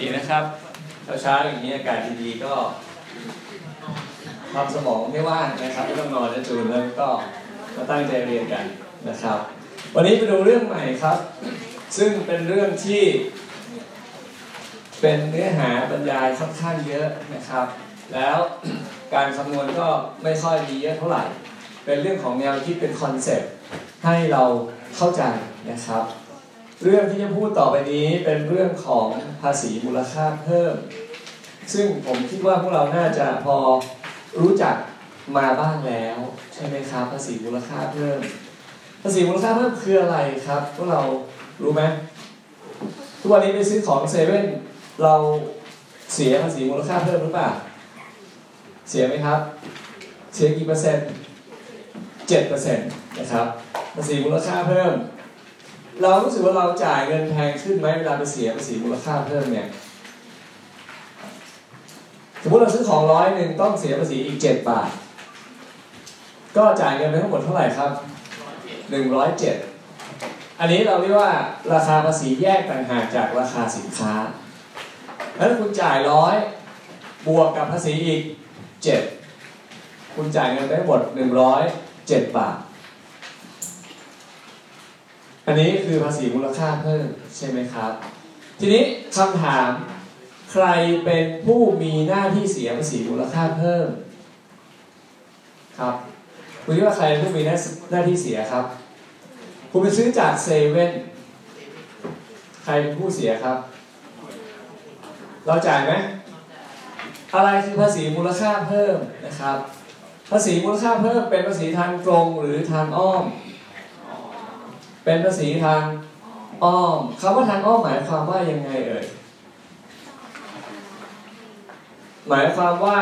ดีนะครับเช้าๆอย่างนี้อากาศดีๆก็ทำสมองไม่ว่างนะครับไม่ต้องนอนนะจูนแล้วก็มาตั้งใจเรียนกันนะครับ วันนี้ไปดูเรื่องใหม่ครับ ซึ่งเป็นเรื่องที่ เป็นเนื้อหาบรรยายค่อนข้างเยอะนะครับ แล้วการคำนวณก็ไม่ค่อยมีเยอะเท่าไหร่ เป็นเรื่องของแนวคิดเป็นคอนเซปต์ให้เราเข้าใจนะครับ เรื่องที่จะพูดต่อไปนี้เป็นเรื่องของภาษีมูลค่าเพิ่ม ซึ่งผมคิดว่าพวกเราน่าจะพอรู้จักมาบ้างแล้วใช่ไหมครับภาษีมูลค่าเพิ่ม ภาษีมูลค่าเพิ่มคืออะไรครับพวกเรารู้ไหมทุกวันนี้ไปซื้อของเซเว่นเราเสียภาษีมูลค่าเพิ่มหรือเปล่าเสียไหมครับ เสียกี่เปอร์เซ็นต์เจ็ดเปอร์เซ็นต์นะครับภาษีมูลค่าเพิ่ม เรารู้สึกว่าเราจ่ายเงินแพงขึ้นไหมเวลาไปเสียภาษีมูลค่าเพิ่มเนี่ยสมมติเราซื้อของร้อยหนึ่งต้องเสียภาษีอีกเจ็ดบาท ก็จ่ายเงินไปทั้งหมดเท่าไหร่ครับหนึ่งร้อยเจ็ดอันนี้เราเรียกว่าราคาภาษีแยกต่างหากจากราคาสินค้าแล้วคุณจ่ายร้อยบวกกับภาษีอีกเจ็ดคุณจ่ายเงินไปทั้งหมดหนึ่งร้อยเจ็ดบาท อันนี้คือภาษีมูลค่าเพิ่มใช่ไหมครับ ทีนี้คำถามใครเป็นผู้มีหน้าที่เสียภาษีมูลค่าเพิ่ม ครับคุณคิดว่าใครเป็นผู้มีหน้าหน้าที่เสียครับ คุณไปซื้อจากเซเว่นใครเป็นผู้เสียครับ เราจ่ายไหมอะไรคือภาษีมูลค่าเพิ่มนะครับ ภาษีมูลค่าเพิ่มเป็นภาษีทางตรงหรือทางอ้อม เป็นภาษีทางอ้อมคำว่าทางอ้อมหมายความว่ายังไงเอ่ยหมายความว่า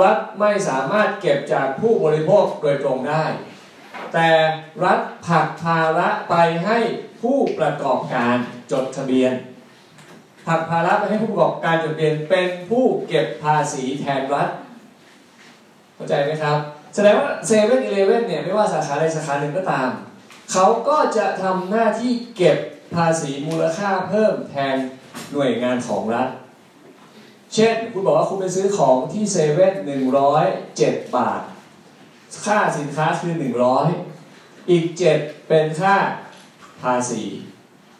รัฐไม่สามารถเก็บจากผู้บริโภคโดยตรงได้ แต่รัฐผลักภาระไปให้ผู้ประกอบการจดทะเบียนผลักภาระไปให้ผู้ประกอบการจดทะเบียนเป็นผู้เก็บภาษีแทนรัฐเข้าใจไหมครับแสดงว่าเซเว่นอีเลเว่นเนี่ยไม่ว่าสาขาใดสาขาหนึ่งก็ตาม เขาก็จะทำหน้าที่เก็บภาษีมูลค่าเพิ่มแทนหน่วยงานของรัฐ เช่น คุณบอกว่าคุณไปซื้อของที่เซเว่นหนึ่งร้อยเจ็ดบาท ค่าสินค้าคือหนึ่งร้อยอีกเจ็ดเป็นค่าภาษี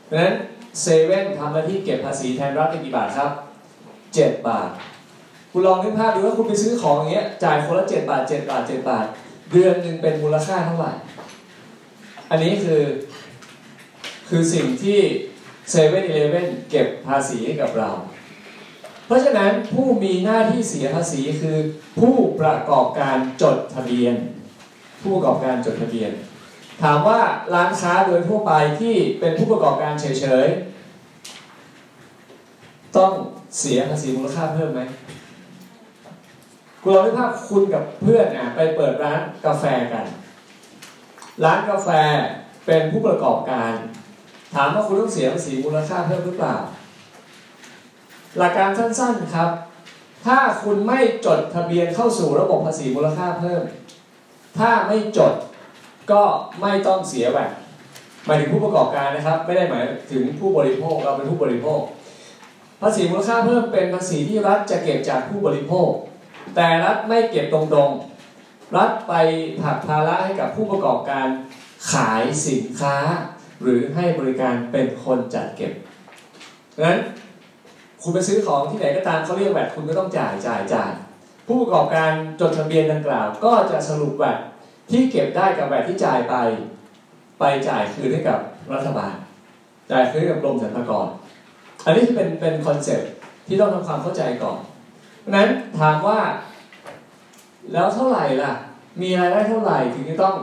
เพราะฉะนั้นเซเว่นทำหน้าที่เก็บภาษีแทนรัฐเป็นกี่บาทครับเจ็ดบาท คุณลองนึกภาพดูว่าคุณไปซื้อของอย่างเงี้ยจ่ายคนละเจ็ดบาทเจ็ดบาทเจ็ดบาท เดือนหนึ่งเป็นมูลค่าเท่าไหร่ อันนี้คือ คือสิ่งที่เซเว่นอีเลเว่นเก็บภาษีให้กับเรา เพราะฉะนั้นผู้มีหน้าที่เสียภาษีคือผู้ประกอบการจดทะเบียน ผู้ประกอบการจดทะเบียน ถามว่าร้านค้าโดยทั่วไปที่เป็นผู้ประกอบการเฉยๆ ต้องเสียภาษีมูลค่าเพิ่มไหมคุณลองนึกภาพคุณกับเพื่อนอะไปเปิดร้านกาแฟกัน ร้านกาแฟเป็นผู้ประกอบการ ถามว่าคุณต้องเสียภาษีมูลค่าเพิ่มหรือเปล่า หลักการสั้นๆครับ ถ้าคุณไม่จดทะเบียนเข้าสู่ระบบภาษีมูลค่าเพิ่ม ถ้าไม่จดก็ไม่ต้องเสียแวดหมายถึงผู้ประกอบการนะครับ ไม่ได้หมายถึงผู้บริโภคเราเป็นผู้บริโภค ภาษีมูลค่าเพิ่มเป็นภาษีที่รัฐจะเก็บจากผู้บริโภค แต่รัฐไม่เก็บตรงๆ รัฐไปผลักภาระให้กับผู้ประกอบการขายสินค้า หรือให้บริการเป็นคนจัดเก็บนั้นคุณไปซื้อของที่ไหนก็ตามเขาเรียก VAT คุณก็ต้องจ่ายจ่ายจ่าย ผู้ประกอบการจดทะเบียนดังกล่าว ก็จะสรุปแวดที่เก็บได้กับแวดที่จ่ายไป ไปจ่ายคืนให้กับรัฐบาล จ่ายคืนให้กับกรมสรรพากรอันนี้เป็นเป็น concept ที่ต้องทำความเข้าใจก่อนเพราะนั้นถามว่า แล้วเท่าไหร่ล่ะ มีรายได้เท่าไหร่ถึงจะต้อง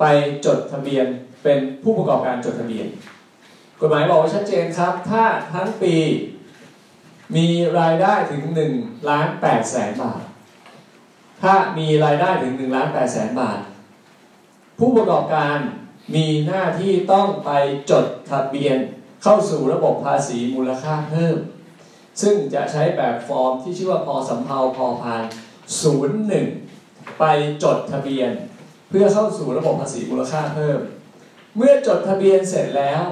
ไปจดทะเบียนเป็นผู้ประกอบการจดทะเบียน กฎหมายบอกไว้ชัดเจนครับ ถ้าทั้งปีมีรายได้ถึง1ล้าน8แสนบาท ถ้ามีรายได้ถึง1ล้าน8แสนบาท ผู้ประกอบการมีหน้าที่ต้องไปจดทะเบียนเข้าสู่ระบบภาษีมูลค่าเพิ่ม ซึ่งจะใช้แบบฟอร์มที่ชื่อว่าพอสำเภาพอพาน01 ไปจดทะเบียน เพื่อเข้าสู่ระบบภาษีมูลค่าเพิ่ม เมื่อจดทะเบียนเสร็จแล้ว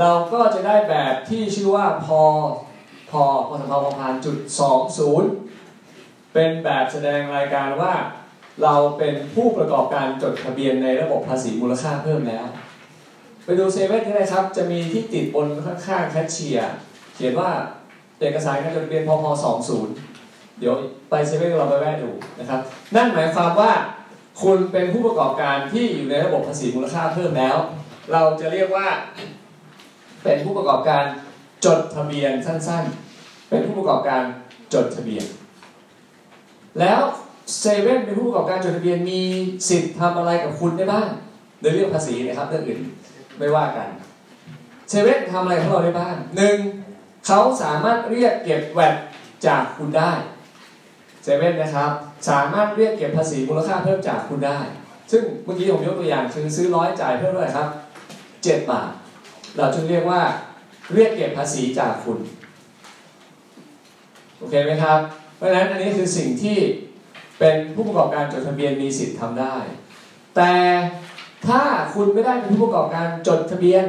เราก็จะได้แบบที่ชื่อว่าพอพอพศพพานจุดสองศูนย์เป็นแบบแสดงรายการว่า เราเป็นผู้ประกอบการจดทะเบียนในระบบภาษีมูลค่าเพิ่มแล้ว ไปดูเซเว่นที่ไหนครับ จะมีที่ติดบนข้างๆแคชเชียร์เขียนว่าเอกสารการจดทะเบียนพพสองศูนย์ ดี๋ยวไปเซเว่นเราไปแวะดูนะครับ นั่นหมายความว่า คุณเป็นผู้ประกอบการที่อยู่ในระบบภาษีมูลค่าเพิ่มแล้ว เราจะเรียกว่า เป็นผู้ประกอบการจดทะเบียนสั้น ๆ เป็นผู้ประกอบการจดทะเบียน แล้วเซเว่นเป็นผู้ประกอบการจดทะเบียนมีสิทธิ์ทำอะไรกับคุณได้บ้างในเรื่องภาษีนะครับเรื่องอื่นไม่ว่ากันเซเว่นทำอะไรกับเราได้บ้างหนึ่งเขาสามารถเรียกเก็บแวดจากคุณได้ เซเว่นนะครับ สามารถเรียกเก็บภาษีมูลค่าเพิ่มจากคุณได้ ซึ่งเมื่อกี้ผมยกตัวอย่างคือซื้อร้อยจ่ายเพิ่มเท่าไหร่ครับเจ็ดบาท เราจึงเรียกว่าเรียกเก็บภาษีจากคุณโอเคไหมครับ เพราะฉะนั้นอันนี้คือสิ่งที่เป็นผู้ประกอบการจดทะเบียนมีสิทธิ์ทำได้ แต่ถ้าคุณไม่ได้เป็นผู้ประกอบการจดทะเบียน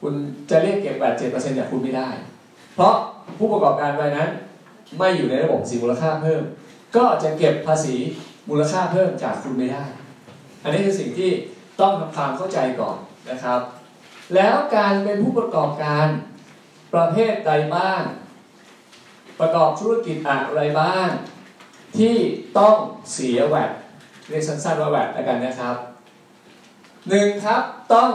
คุณจะเรียกเก็บแบบเจ็ดเปอร์เซ็นต์จากคุณไม่ได้ เพราะผู้ประกอบการรายนั้น ไม่อยู่ในระบบภาษีมูลค่าเพิ่ม ก็จะเก็บภาษีมูลค่าเพิ่มจากคุณไม่ได้ อันนี้คือสิ่งที่ต้องทำความเข้าใจก่อนนะครับ แล้วการเป็นผู้ประกอบการประเภทใดบ้าง ประกอบธุรกิจอะไรบ้าง ที่ต้องเสียแวดเรียกสั้นๆว่าแวดแล้วกันนะครับหนึ่งครับต้อง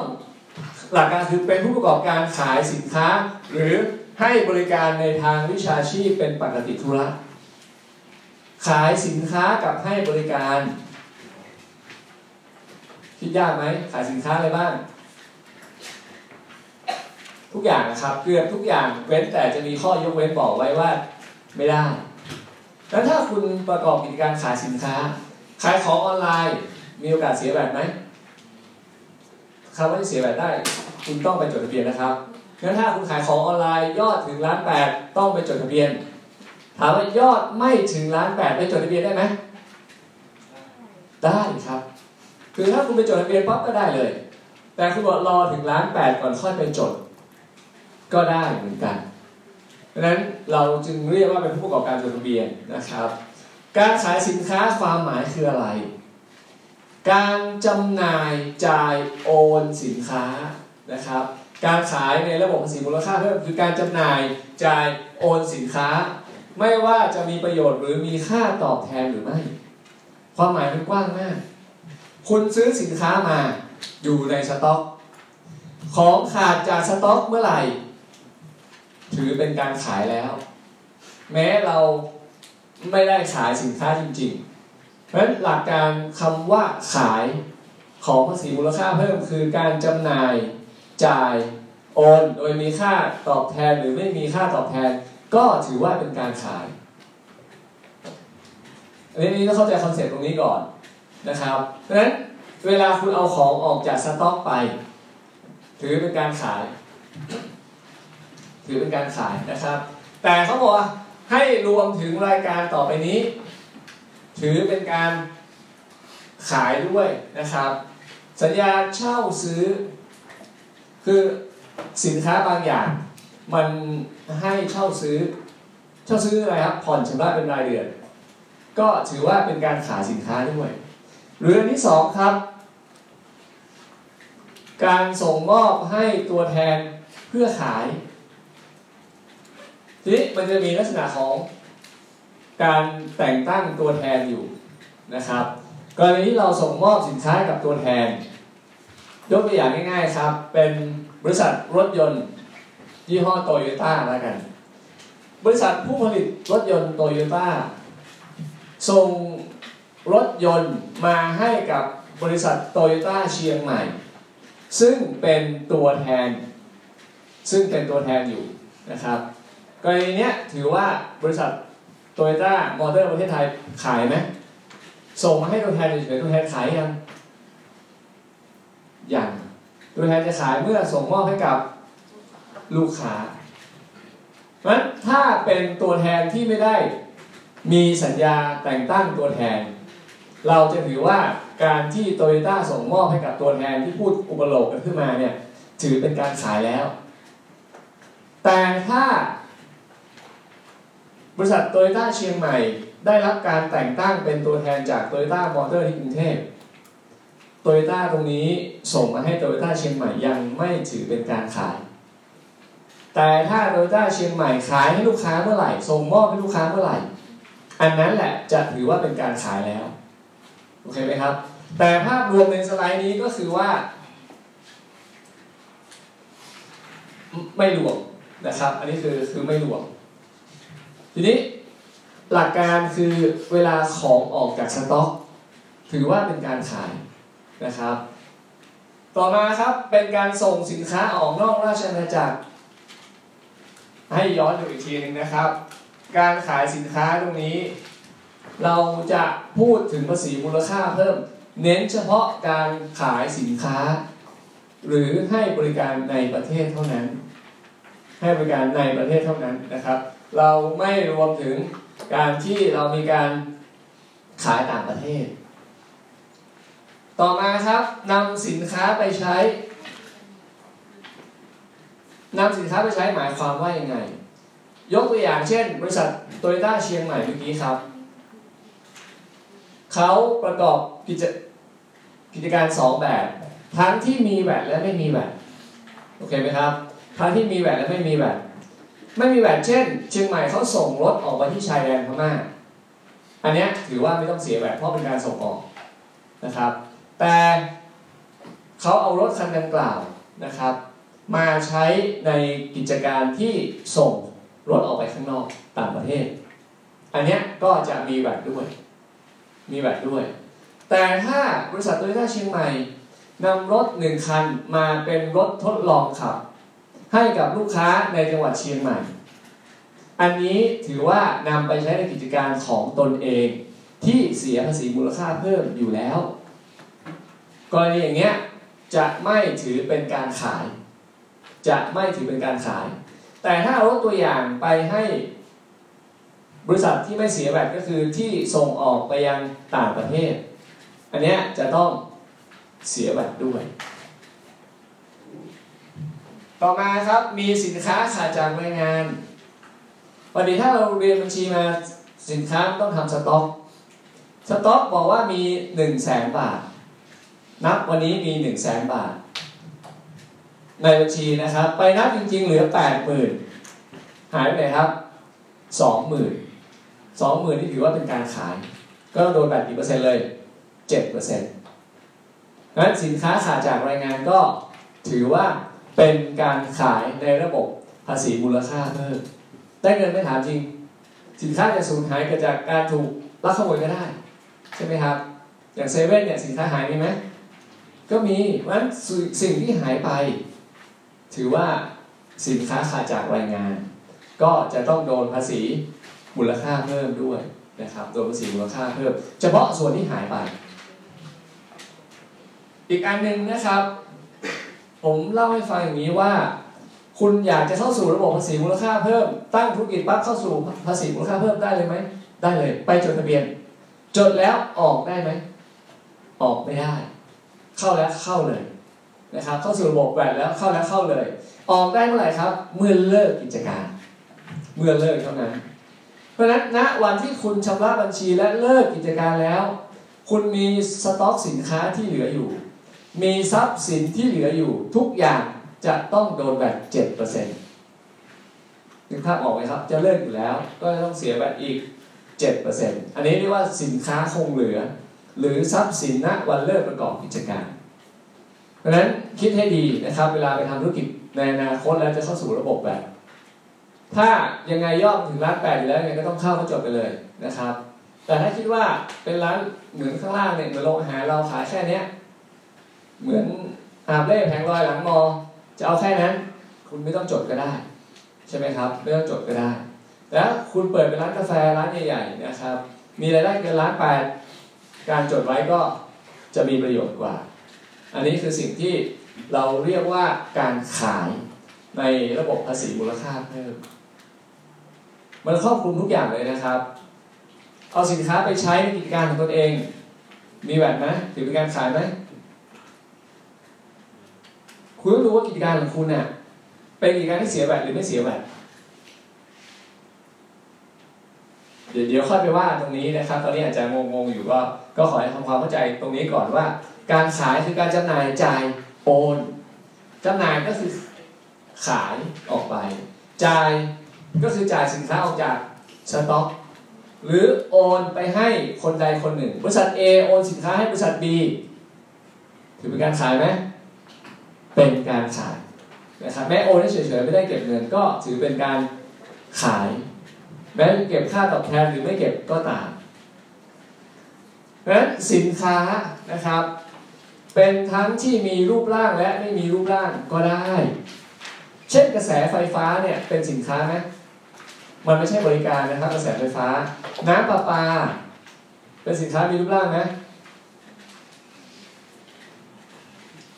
หลักการคือเป็นผู้ประกอบการขายสินค้าหรือ ให้บริการในทางวิชาชีพเป็นปกติธุระ ขายสินค้ากับให้บริการ คิดยากไหม ขายสินค้าอะไรบ้าง ทุกอย่างนะครับเกือบทุกอย่างเว้นแต่จะมีข้อยกเว้นบอกไว้ว่าไม่ได้แล้วถ้าคุณประกอบกิจการขายสินค้า ขายของออนไลน์ มีโอกาสเสียแบบไหมคำว่าเสียแบบได้ คุณต้องไปจดทะเบียนนะครับ งั้นถ้าคุณขายของออนไลน์ยอดถึงล้านแปดต้องไปจดทะเบียน ถามว่ายอดไม่ถึงล้านแปดไปจดทะเบียนได้ไหมได้ครับ คือถ้าคุณไปจดทะเบียนปั๊บก็ได้เลย แต่คุณบอกรอถึงล้านแปดก่อนค่อยไปจด ก็ได้เหมือนกันดังนั้นเราจึงเรียกว่าเป็นผู้ประกอบการจดทะเบียนนะครับ การขายสินค้าความหมายคืออะไร การจำหน่ายจ่ายโอนสินค้านะครับ การขายในระบบภาษีมูลค่าเพิ่มคือการจำหน่ายจ่ายโอนสินค้า ไม่ว่าจะมีประโยชน์หรือมีค่าตอบแทนหรือไม่ ความหมายมันกว้างมาก คุณซื้อสินค้ามาอยู่ในสต็อก ของขาดจากสต็อกเมื่อไหร่ ถือเป็นการขายแล้ว แม้เราไม่ได้ขายสินค้าจริงๆ เพราะฉะนั้นหลักการคำว่าขายของภาษีมูลค่าเพิ่มคือการจำหน่าย จ่ายโอนโดยมีค่าตอบแทนหรือไม่มีค่าตอบแทน ก็ถือว่าเป็นการขายอันนี้ต้องเข้าใจ concept ตรงนี้ก่อนนะครับเพราะฉะนั้นเวลาคุณเอาของออกจากสต็อกไป ถือเป็นการขาย ถือเป็นการขายนะครับ แต่เขาบอกว่าให้รวมถึงรายการต่อไปนี้ ถือเป็นการขายด้วยนะครับ สัญญาเช่าซื้อ คือสินค้าบางอย่าง มันให้เช่าซื้อ เช่าซื้ออะไรครับผ่อนชำระเป็นรายเดือน ก็ถือว่าเป็นการขายสินค้าด้วยหรืออันที่สองครับ การส่งมอบให้ตัวแทนเพื่อขายทีนี้มันจะมีลักษณะของการแต่งตั้งตัวแทนอยู่นะครับ กรณีที่เราส่งมอบสินค้ากับตัวแทน ยกตัวอย่างง่ายๆครับ เป็นบริษัทรถยนต์ยี่ห้อโตโยต้าแล้วกัน บริษัทผู้ผลิตรถยนต์โตโยต้าส่งรถยนต์มาให้กับบริษัทโตโยต้าเชียงใหม่ ซึ่งเป็นตัวแทน ซึ่งเป็นตัวแทนอยู่นะครับกรณีนี้ถือว่าบริษัทโตโยต้ามอเตอร์ประเทศไทยขายไหมส่งมาให้ตัวแทนเฉยๆตัวแทนขายยังยัง ตัวแทนจะขายเมื่อส่งมอบให้กับลูกค้าเพราะฉะนั้นถ้าเป็นตัวแทนที่ไม่ได้มีสัญญาแต่งตั้งตัวแทน เราจะถือว่าการที่โตโยต้าส่งมอบให้กับตัวแทนที่พูดอุปโลกกันขึ้นมาเนี่ยถือเป็นการขายแล้วแแต่ถ้า บริษัทโตโยต้าเชียงใหม่ ได้รับการแต่งตั้งเป็นตัวแทนจากโตโยต้ามอเตอร์ที่กรุงเทพ โตโยต้าตรงนี้ส่งมาให้โตโยต้าเชียงใหม่ยังไม่ถือเป็นการขาย แต่ถ้าโตโยต้าเชียงใหม่ขายให้ลูกค้าเมื่อไหร่ส่งมอบให้ลูกค้าเมื่อไหร่ อันนั้นแหละจะถือว่าเป็นการขายแล้วโอเคไหมครับ แต่ภาพรวมในสไลด์นี้ก็คือว่า ไม่รวมนะครับ อันนี้คือคือไม่รวมทีนี้หลักการคือเวลาของออกจากสต็อก ถือว่าเป็นการขาย นะครับ ต่อมาครับเป็นการส่งสินค้าออกนอกราชอาณาจักร ให้ย้อนดูอีกทีหนึงนะครับ การขายสินค้าตรงนี้ เราจะพูดถึงภาษีมูลค่าเพิ่ม เน้นเฉพาะการขายสินค้า หรือให้บริการในประเทศเท่านั้น ให้บริการในประเทศเท่านั้นนะครับ เราไม่รวมถึงการที่เรามีการขายต่างประเทศ ต่อมาครับนำสินค้าไปใช้นำสินค้าไปใช้หมายความว่ายังไง ยกตัวอย่างเช่น บริษัทโตโยต้าเชียงใหม่เมื่อกี้ครับ เขาประกอบกิจกิจการสองแบบ ทั้งที่มีแวดและไม่มีแวดโอเคไหมครับ ทั้งที่มีแวดและไม่มีแวดไม่มีแวดเช่น เชียงใหม่เขาส่งรถออกไปที่ชายแดนพม่า อันนี้ถือว่าไม่ต้องเสียแวดเพราะเป็นการส่งออกนะครับ แต่เขาเอารถคันดังกล่าวนะครับ มาใช้ในกิจการที่ส่งรถออกไปข้างนอกต่างประเทศ อันนี้ก็จะมีแวดด้วย มีแวดด้วย แต่ถ้าบริษัทโตโยต้าเชียงใหม่นำรถหนึ่งคันมาเป็นรถทดลองขับ ให้กับลูกค้าในจังหวัดเชียงใหม่ อันนี้ถือว่านำไปใช้ในกิจการของตนเองที่เสียภาษีมูลค่าเพิ่มอยู่แล้ว กรณีอย่างเงี้ยจะไม่ถือเป็นการขาย จะไม่ถือเป็นการขาย แต่ถ้าเอาตัวอย่างไปให้บริษัทที่ไม่เสียแบบก็คือที่ส่งออกไปยังต่างประเทศ อันเนี้ยจะต้องเสียแบบด้วย ต่อมาครับมีสินค้าขาดจากรายงานวันนี้ถ้าเราเรียนบัญชีมาสินค้าต้องทำสต็อก สต็อกบอกว่ามี1นึ่งแสนบาท นับวันนี้มี1นึ่งแสนบาท ในบัญชีนะครับ ไปนับจริง ๆ เหลือ8ปดหมื่นหายไปไหนครับสองหมื่นสองหมื่นนี่ถือว่าเป็นการขาย ก็โดนแบบกี่เปอร์เซ็นต์เลยเจ็ดเปอร์เซ็นต์งั้นสินค้าขาดจากรายงานก็ถือว่าเป็นการขายในระบบภาษีมูลค่าเพิ่มได้เงินไม่ถามจริง สินค้าจะสูญหายเกิดจากการถูกลักขโมยก็ได้ ใช่ไหมครับ อย่างเซเว่นเนี่ยสินค้าหายมีไหม ก็มีเพราะฉะนั้นสิ่งที่หายไป ถือว่าสินค้าขาดจากรายงาน ก็จะต้องโดนภาษีมูลค่าเพิ่มด้วยนะครับโดนภาษีมูลค่าเพิ่ม เฉพาะส่วนที่หายไป อีกอันหนึ่งนะครับ ผมเล่าให้ฟังอย่างนี้ว่า คุณอยากจะเข้าสู่ระบบภาษีมูลค่าเพิ่ม ตั้งธุรกิจปั๊บเข้าสู่ภาษีมูลค่าเพิ่มได้เลยไหมได้เลย ไปจดทะเบียน จดแล้วออกได้ไหมออกไม่ได้ เข้าแล้วเข้าเลยนะครับเข้าสู่ระบบแบบแล้วเข้าแล้วเข้าเลย ออกได้เมื่อไหร่ครับ เมื่อเลิกกิจการ เมื่อเลิกเท่านั้น เพราะฉะนั้นณวันที่คุณชำระบัญชีและเลิกกิจการแล้ว คุณมีสต็อกสินค้าที่เหลืออยู่ มีทรัพย์สินที่เหลืออยู่ ทุกอย่างจะต้องโดนแบบเจ็ดเปอร์เซ็นต์นึกภาพออกไหมครับ จะเลิกอยู่แล้ว ก็จะต้องเสียแบบอีกเจ็ดเปอร์เซ็นต์อันนี้เรียกว่าสินค้าคงเหลือ หรือทรัพย์สินณวันเลิกประกอบกิจการ เพราะฉะนั้นคิดให้ดีนะครับ เวลาไปทำธุรกิจในอนาคตแล้วจะเข้าสู่ระบบแบบ ถ้ายังไงยอดถึงล้านแปดอยู่แล้วยังไงก็ต้องเข้าก็จบไปเลยนะครับ แต่ถ้าคิดว่าเป็นร้านเหมือนข้างล่างเนี่ยเหมือนโรงอาหารเราขายแค่เนี้ยเหมือนอาบเล่แผงลอยหลังมอ จะเอาแค่นั้น คุณไม่ต้องจดก็ได้ ใช่ไหมครับ ไม่ต้องจดก็ได้ แล้วคุณเปิดเป็นร้านกาแฟร้านใหญ่ๆนะครับ มีรายได้เกินล้านแปด การจดไว้ก็จะมีประโยชน์กว่า อันนี้คือสิ่งที่เราเรียกว่าการขายในระบบภาษีมูลค่าเพิ่มมันครอบคลุมทุกอย่างเลยนะครับ เอาสินค้าไปใช้ในกิจการของตนเอง มีแบบไหมถือเป็นการขายไหมคุณต้องรู้ว่ากิจการของคุณเนี่ยเป็นกิจการที่เสียแวดหรือไม่เสียแวด เดี๋ยวเดี๋ยวค่อยไปว่าตรงนี้นะครับตอนนี้อาจจะงงๆอยู่ก็ก็ขอให้ทำความเข้าใจตรงนี้ก่อนว่า การขายคือการจำหน่ายจ่ายโอนจำหน่ายก็คือขายออกไป จ่ายก็คือจ่ายสินค้าออกจากสต็อกหรือโอนไปให้คนใดคนหนึ่ง บริษัท A โอนสินค้าให้บริษัท B ถือเป็นการขายไหมเป็นการขายนะครับแม้โอนเฉยๆไม่ได้เก็บเงินก็ถือเป็นการขาย แม้จะเก็บค่าตอบแทนหรือไม่เก็บก็ตามเพราะฉะนั้นสินค้านะครับ เป็นทั้งที่มีรูปร่างและไม่มีรูปร่างก็ได้ เช่นกระแสไฟฟ้าเนี่ยเป็นสินค้าไหมมันไม่ใช่บริการนะครับกระแสไฟฟ้า น้ำประปา เป็นสินค้ามีรูปร่างไหม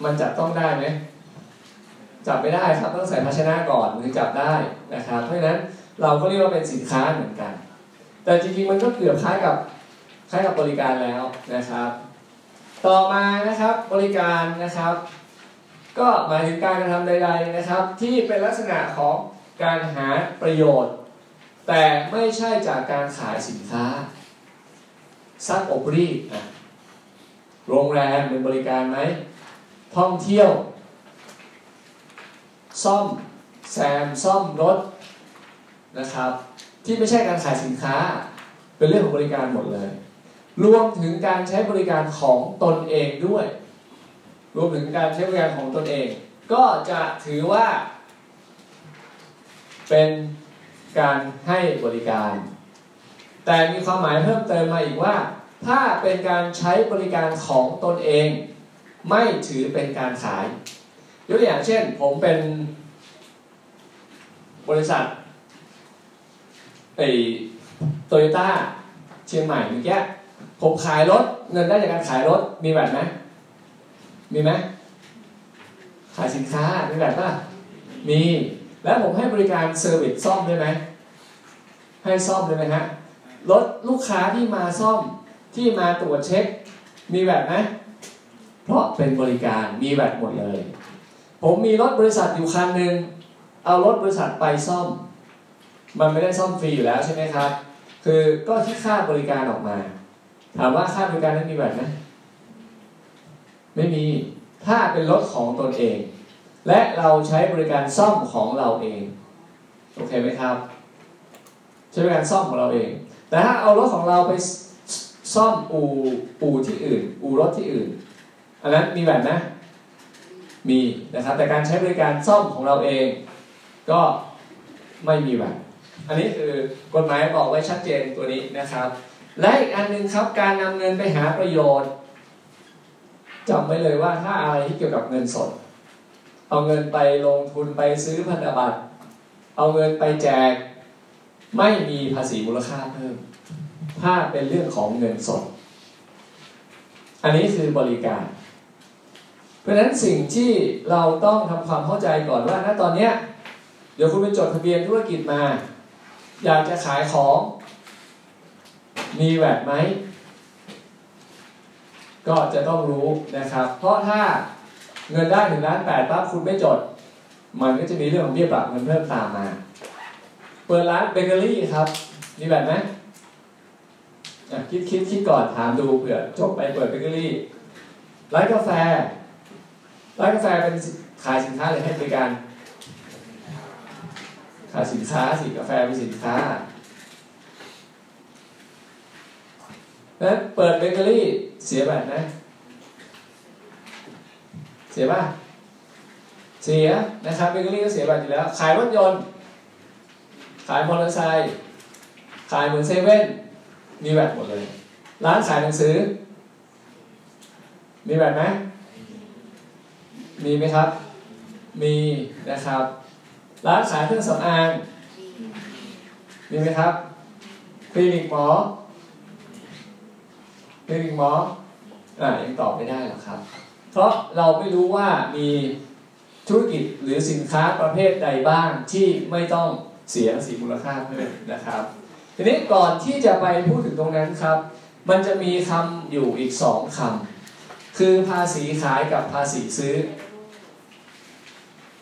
มันจับต้องได้ไหมจับไม่ได้ครับต้องใส่ภาชนะก่อนถึงจับได้นะครับเพราะฉะนั้น เราก็เรียกว่าเป็นสินค้าเหมือนกัน แต่จริงๆมันก็เกือบคล้ายกับคล้ายกับบริการแล้วนะครับ ต่อมานะครับบริการนะครับ ก็หมายถึงการกระทำใด ๆนะครับ ที่เป็นลักษณะของการหาประโยชน์ แต่ไม่ใช่จากการขายสินค้าซักอบรีดโรงแรมเป็นบริการไหมท่องเที่ยว ซ่อม แซมซ่อมรถ นะครับ ที่ไม่ใช่การขายสินค้า เป็นเรื่องของบริการหมดเลย รวมถึงการใช้บริการของตนเองด้วย รวมถึงการใช้บริการของตนเอง ก็จะถือว่า เป็นการให้บริการ แต่มีความหมายเพิ่มเติมมาอีกว่า ถ้าเป็นการใช้บริการของตนเอง ไม่ถือเป็นการขายยกตัวอย่างเช่น ผมเป็นบริษัท ไอโตโยต้าเชียงใหม่เมื่อกี้ผมขายรถเงินได้จากการขายรถมีแบบไหมมีไหมขายสินค้ามีแบบป่ะมีแล้วผมให้บริการเซอร์วิสซ่อมได้ไหมให้ซ่อมได้ไหมฮะรถลูกค้าที่มาซ่อมที่มาตรวจเช็ค มีแบบไหมเพราะเป็นบริการมีแบบหมดเลย ผมมีรถบริษัทอยู่คันหนึ่งเอารถบริษัทไปซ่อม มันไม่ได้ซ่อมฟรีอยู่แล้วใช่ไหมครับ คือก็คิดค่าบริการออกมา ถามว่าค่าบริการนั้นมีแบบไหมไม่มี ถ้าเป็นรถของตนเอง และเราใช้บริการซ่อมของเราเอง โอเคไหมครับ ใช้บริการซ่อมของเราเอง แต่ถ้าเอารถของเราไปซ่อมอู่อู่ที่อื่น อู่รถที่อื่น อันนั้นมีแบบนะ มีนะครับ แต่การใช้บริการซ่อมของเราเอง ก็ไม่มีแบบ อันนี้คือกฎหมายบอกไว้ชัดเจนตัวนี้นะครับ และอีกอันหนึ่งครับการนำเงินไปหาประโยชน์จำไว้เลยว่าถ้าอะไรที่เกี่ยวกับเงินสด เอาเงินไปลงทุนไปซื้อพันธบัตร เอาเงินไปแจกไม่มีภาษีมูลค่าเพิ่ม ถ้าเป็นเรื่องของเงินสด อันนี้คือบริการ เพราะฉะนั้นสิ่งที่เราต้องทำความเข้าใจก่อนว่าณตอนนี้เดี๋ยวคุณไปจดทะเบียนธุรกิจมา อยากจะขายของ มีแวดไหม ก็จะต้องรู้นะครับ เพราะถ้าเงินได้ถึงล้านแปดปั๊บคุณไม่จด มันก็จะมีเรื่องของเบี้ยปรับเงินเพิ่มตามมา เปิดร้านเบเกอรี่ครับ มีแบบไหมคิดคิดคิดก่อนถามดูเผื่อจบไปเปิดเบเกอรี่ร้านกาแฟร้านกาแฟเป็นขายสินค้าหรือให้บริการ ขายสินค้าสิกาแฟเป็นสินค้านั้นเปิดเบเกอรี่เสียแบบนะเสียป่ะเสียนะครับเบเกอรี่ก็เสียแบบอยู่แล้ว ขายรถยนต์ ขายมอเตอร์ไซค์ขายเหมือนเซเว่นมีแบบหมดเลย ร้านขายหนังสือ มีแบบไหมมีไหมครับ มีนะครับ ร้านขายเครื่องสำอางมีไหมครับคลินิกหมอคลินิกหมออ่ายังตอบไม่ได้หรอกครับ เพราะเราไม่รู้ว่ามีธุรกิจหรือสินค้าประเภทใดบ้างที่ไม่ต้องเสียภาษีมูลค่าเพิ่มนะครับ ทีนี้ก่อนที่จะไปพูดถึงตรงนั้นครับ มันจะมีคำอยู่อีกสองคำคือภาษีขายกับภาษีซื้อ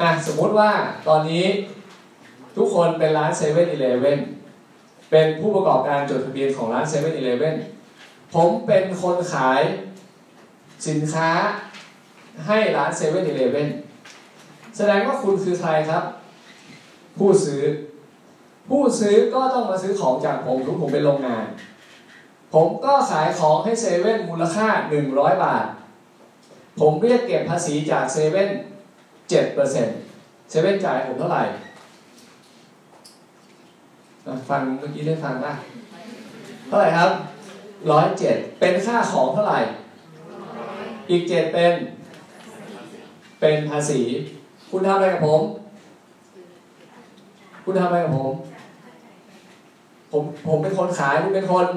อะสมมุติว่าตอนนี้ทุกคนเป็นร้านเซเว่นอีเลฟเว่นเป็นผู้ประกอบการจดทะเบียนของร้านเซเว่นอีเลฟเว่นผมเป็นคนขายสินค้าให้ร้านเซเว่นอีเลฟเว่นแสดงว่าคุณคือใครครับ ผู้ซื้อ ผู้ซื้อก็ต้องมาซื้อของจากผมทุกผมเป็นโรงงาน ผมก็ขายของให้เซเว่นมูลค่า 100 บาท ผมเรียกเก็บภาษีจากเซเว่น 7%เปอร์เซ็นต์เว่นจ่ายผมเท่าไหร่ ฟังเมื่อกี้ได้ฟังป่ะ เท่าไหร่ครับร้อยเจ็ดเป็นค่าของเท่าไหร่ อีกเจ็ดเป็น เป็นภาษี คุณทำอะไรกับผม คุณทำอะไรกับผม ผมผมเป็นคนขายคุณเป็นคน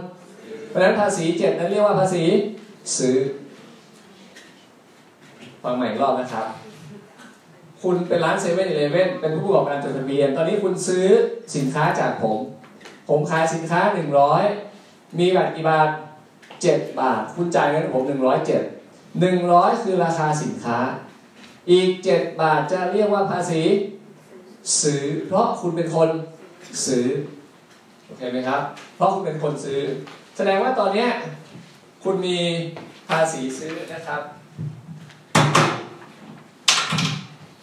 เพราะฉะนั้นภาษีเจ็ดนั้นเรียกว่าภาษีซื้อฟังใหม่อีกรอบนะครับ คุณเป็นร้านเซเว่นอีเลฟเว่นเป็นผู้ประกอบการจดทะเบียน ตอนนี้คุณซื้อสินค้าจากผม ผมขายสินค้า 100 มีบัตรกี่บาท 7 บาท คุณจ่ายเงินผม 107 100 คือราคาสินค้า อีก 7 บาทจะเรียกว่าภาษีซื้อ เพราะคุณเป็นคนซื้อ โอเคไหมครับ เพราะคุณเป็นคนซื้อ แสดงว่าตอนนี้คุณมีภาษีซื้อนะครับ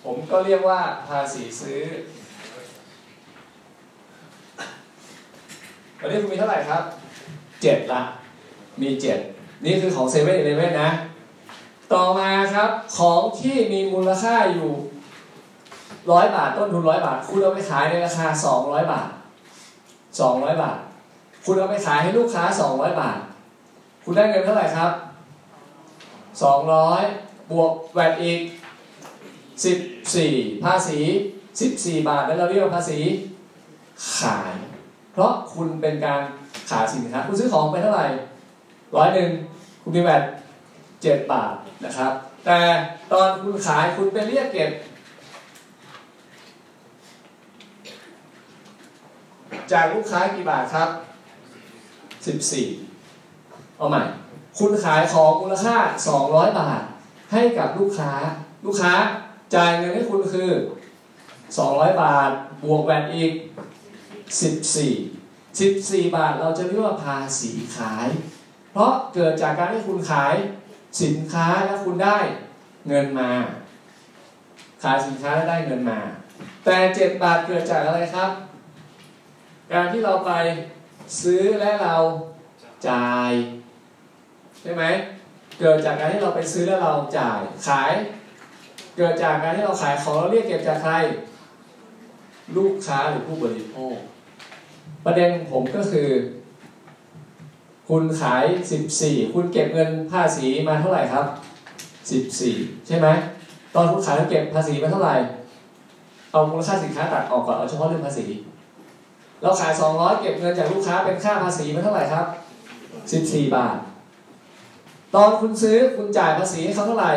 ผมก็เรียกว่าภาษีซื้อตอนนี้คุณมีเท่าไหร่ครับเจ็ดละ มีเจ็ดนี่คือของเซเว่นอีเลเว่นนะ ต่อมาครับของที่มีมูลค่าอยู่ร้อยบาทต้นทุนร้อยบาท คุณเอาไปขายในราคาสองร้อยบาทสองร้อยบาท คุณเอาไปขายให้ลูกค้าสองร้อยบาท คุณได้เงินเท่าไหร่ครับสองร้อยบวกแวดอีกสิบ สี่ภาษีสิบสี่บาท แล้วเราเรียกว่าภาษี ขาย เพราะคุณเป็นการขายสินค้า คุณซื้อของไปเท่าไหร่ร้อยหนึ่งคุณมีแวดเจ็ดบาทนะครับ แต่ตอนคุณขายคุณไปเรียกเก็บ จากลูกค้ากี่บาทครับสิบสี่เอาใหม่ คุณขายของมูลค่าสองร้อยบาท ให้กับลูกค้า ลูกค้า จ่ายเงินให้คุณคือ 200 บาท บวกแวดอีก 14 14 บาทเราจะเรียกว่าภาษีขาย เพราะเกิดจากการที่คุณขายสินค้าแล้วคุณได้เงินมา ขายสินค้าแล้วได้เงินมา แต่ 7 บาทเกิดจากอะไรครับ การที่เราไปซื้อและเราจ่าย ใช่ไหม เกิดจากการที่เราไปซื้อแล้วเราจ่ายขาย เกิดจากการที่เราขายของเราเรียกเก็บจากใคร ลูกค้าหรือผู้บริโภคประเด็นผมก็คือ คุณขาย 14 คุณเก็บเงินภาษีมาเท่าไหร่ครับ 14 ใช่ไหมตอนคุณขายแล้วเก็บภาษีมาเท่าไหร่ เอามูลค่าสินค้าตัดออกก่อนเอาเฉพาะเรื่องภาษีเราขาย 200 เก็บเงินจากลูกค้าเป็นค่าภาษีมาเท่าไหร่ครับ 14 บาท ตอนคุณซื้อคุณจ่ายภาษีให้เขาเท่าไหร่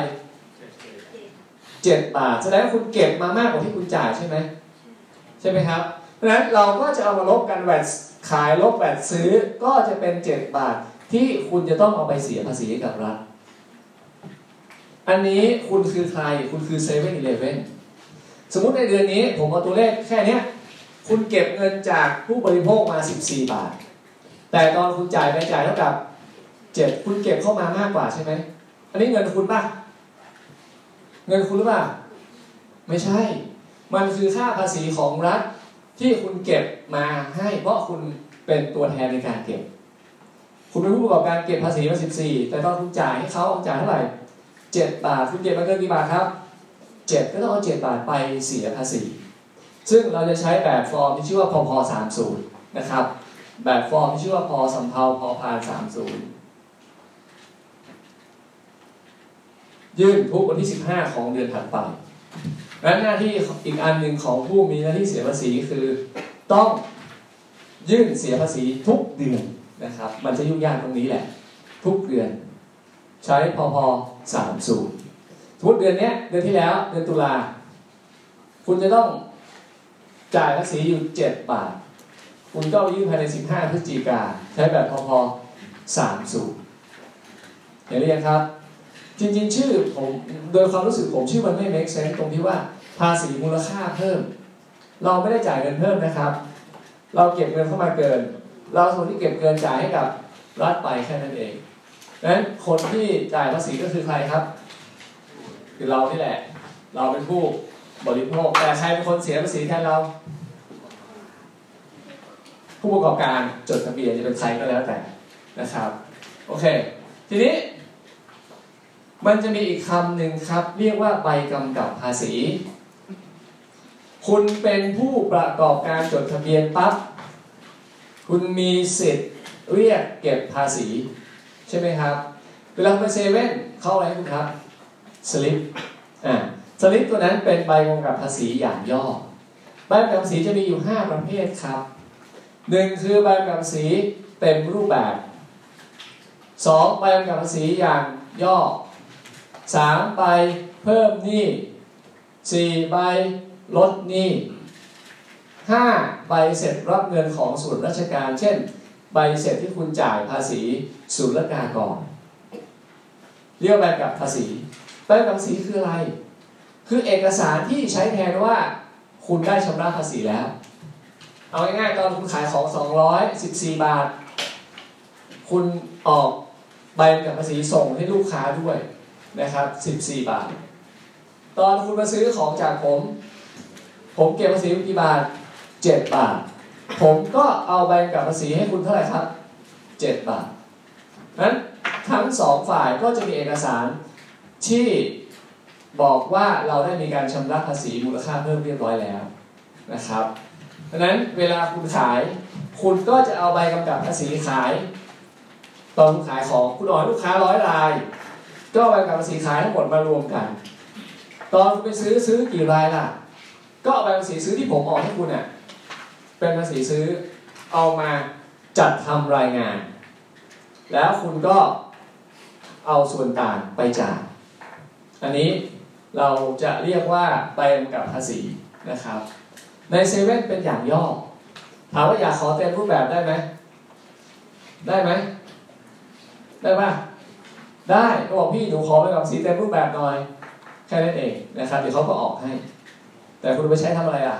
7บาท แสดงว่าคุณเก็บมามากกว่าที่คุณจ่ายใช่ไหมใช่ไหมครับเพราะฉะนั้นเราก็จะเอามาลบกันแวดขายลบแวดซื้อก็จะเป็น7บาทที่คุณจะต้องเอาไปเสียภาษีกับรัฐ อันนี้คุณคือใครคุณคือเซเว่นอีเลฟเว่นสมมุติในเดือนนี้ผมเอาตัวเลขแค่นี้คุณเก็บเงินจากผู้บริโภคมา 14 บาท แต่ตอนคุณจ่ายไปจ่ายเท่ากับ 7 คุณเก็บเข้ามามากกว่าใช่ไหม อันนี้เงินคุณป่ะ เงินคุณหรือเปล่า ไม่ใช่ มันคือค่าภาษีของรัฐที่คุณเก็บมาให้ เพราะคุณเป็นตัวแทนในการเก็บ คุณเป็นผู้ประกอบการเก็บภาษีมา 14 แต่ต้อนคุณจ่ายให้เขาจ่ายเท่าไหร่7บาท คุณเก็บมาเกินกี่บาทครับ 7 ก็ต้องเอา7บาทไปเสียภาษี ซึ่งเราจะใช้แบบฟอร์มที่ชื่อว่าพพ30 นะครับ แบบฟอร์มที่ชื่อว่าพสำเภาพพาน30 ยื่นทุกวันที่ 15 ของเดือนถัดไปและหน้าที่อีกอันหนึ่งของผู้มีหน้าที่เสียภาษีคือต้องยื่นเสียภาษีทุกเดือนนะครับ มันจะยุ่งยากตรงนี้แหละ ทุกเดือน ใช้พพ30สมมติเดือนนี้เดือนที่แล้วเดือนตุลาคุณจะต้องจ่ายภาษีอยู่7บาท คุณก็ยื่นภายใน15พฤศจิกาใช้แบบพพ30เห็นหรือยังครับ จริงๆ ชื่อผมโดยความรู้สึกผมชื่อมันไม่ make sense ตรงที่ว่าภาษีมูลค่าเพิ่ม เราไม่ได้จ่ายเงินเพิ่มนะครับ เราเก็บเงินเข้ามาเกิน เราส่วนที่เก็บเกินจ่ายให้กับรัฐไปแค่นั้นเองดังนั้นคนที่จ่ายภาษีก็คือใครครับ คือเรานี่แหละ เราเป็นผู้บริโภคแต่ใครเป็นคนเสียภาษีแทนเรา ผู้ประกอบการจดทะเบียนจะเป็นใครก็แล้วแต่นะครับ โอเค ทีนี้ มันจะมีอีกคำหนึ่งครับ เรียกว่าใบกำกับภาษี คุณเป็นผู้ประกอบการจดทะเบียนปั๊บคุณมีสิทธิ์เรียกเก็บภาษี ใช่ไหมครับ เวลาไปเซเว่นเข้าอะไรคุณครับสลิปอ่าสลิปตัวนั้นเป็นใบกำกับภาษีอย่างย่อใบกำกับภาษีจะมีอยู่ 5 ประเภทครับหนึ่งคือใบกำกับภาษีเต็มรูปแบบ 2. ใบกำกับภาษีอย่างย่อ 3. ใบเพิ่มหนี้ 4. ใบลดหนี้ 5. ใบเสร็จรับเงินของส่วนราชการ เช่น ใบเสร็จที่คุณจ่ายภาษีศุลกากรเรียกใบกับภาษีใบกับภาษีคืออะไร คือเอกสารที่ใช้แทนว่าคุณได้ชำระภาษีแล้ว เอาง่ายๆตอนคุณขายของ 214 บาท คุณออกใบกับภาษีส่งให้ลูกค้าด้วย นะครับ 14 บาท ตอนคุณมาซื้อของจากผม ผมเก็บภาษีกี่บาท 7 บาท ผมก็เอาใบกับภาษีให้คุณเท่าไหร่ครับ 7 บาทนั้นทั้งสองฝ่ายก็จะมีเอกสารที่บอกว่าเราได้มีการชำระภาษีมูลค่าเพิ่มเรียบร้อยแล้วนะครับดังนั้นเวลาคุณขาย คุณก็จะเอาใบกำกับภาษีขายตอนขายของคุณออกลูกค้าร้อยราย ก็ใบกำกับภาษีขายทั้งหมดมารวมกัน ตอนคุณไปซื้อซื้อกี่รายล่ะ ก็เอาใบภาษีซื้อที่ผมออกให้คุณเนี่ยเป็นภาษีซื้อเอามาจัดทำรายงาน แล้วคุณก็เอาส่วนต่างไปจ่ายอันนี้เราจะเรียกว่าใบกำกับภาษีนะครับ ในเซเว่นเป็นอย่างย่อถามว่าอยากขอเต็มรูปแบบได้ไหมได้ไหมได้ปะ ได้ก็บอกพี่หนูขอใบกำกับภาษีเต็มรูปแบบหน่อย แค่นั้นเองนะครับเดี๋ยวเขาก็ออกให้ แต่คุณไปใช้ทำอะไรอะ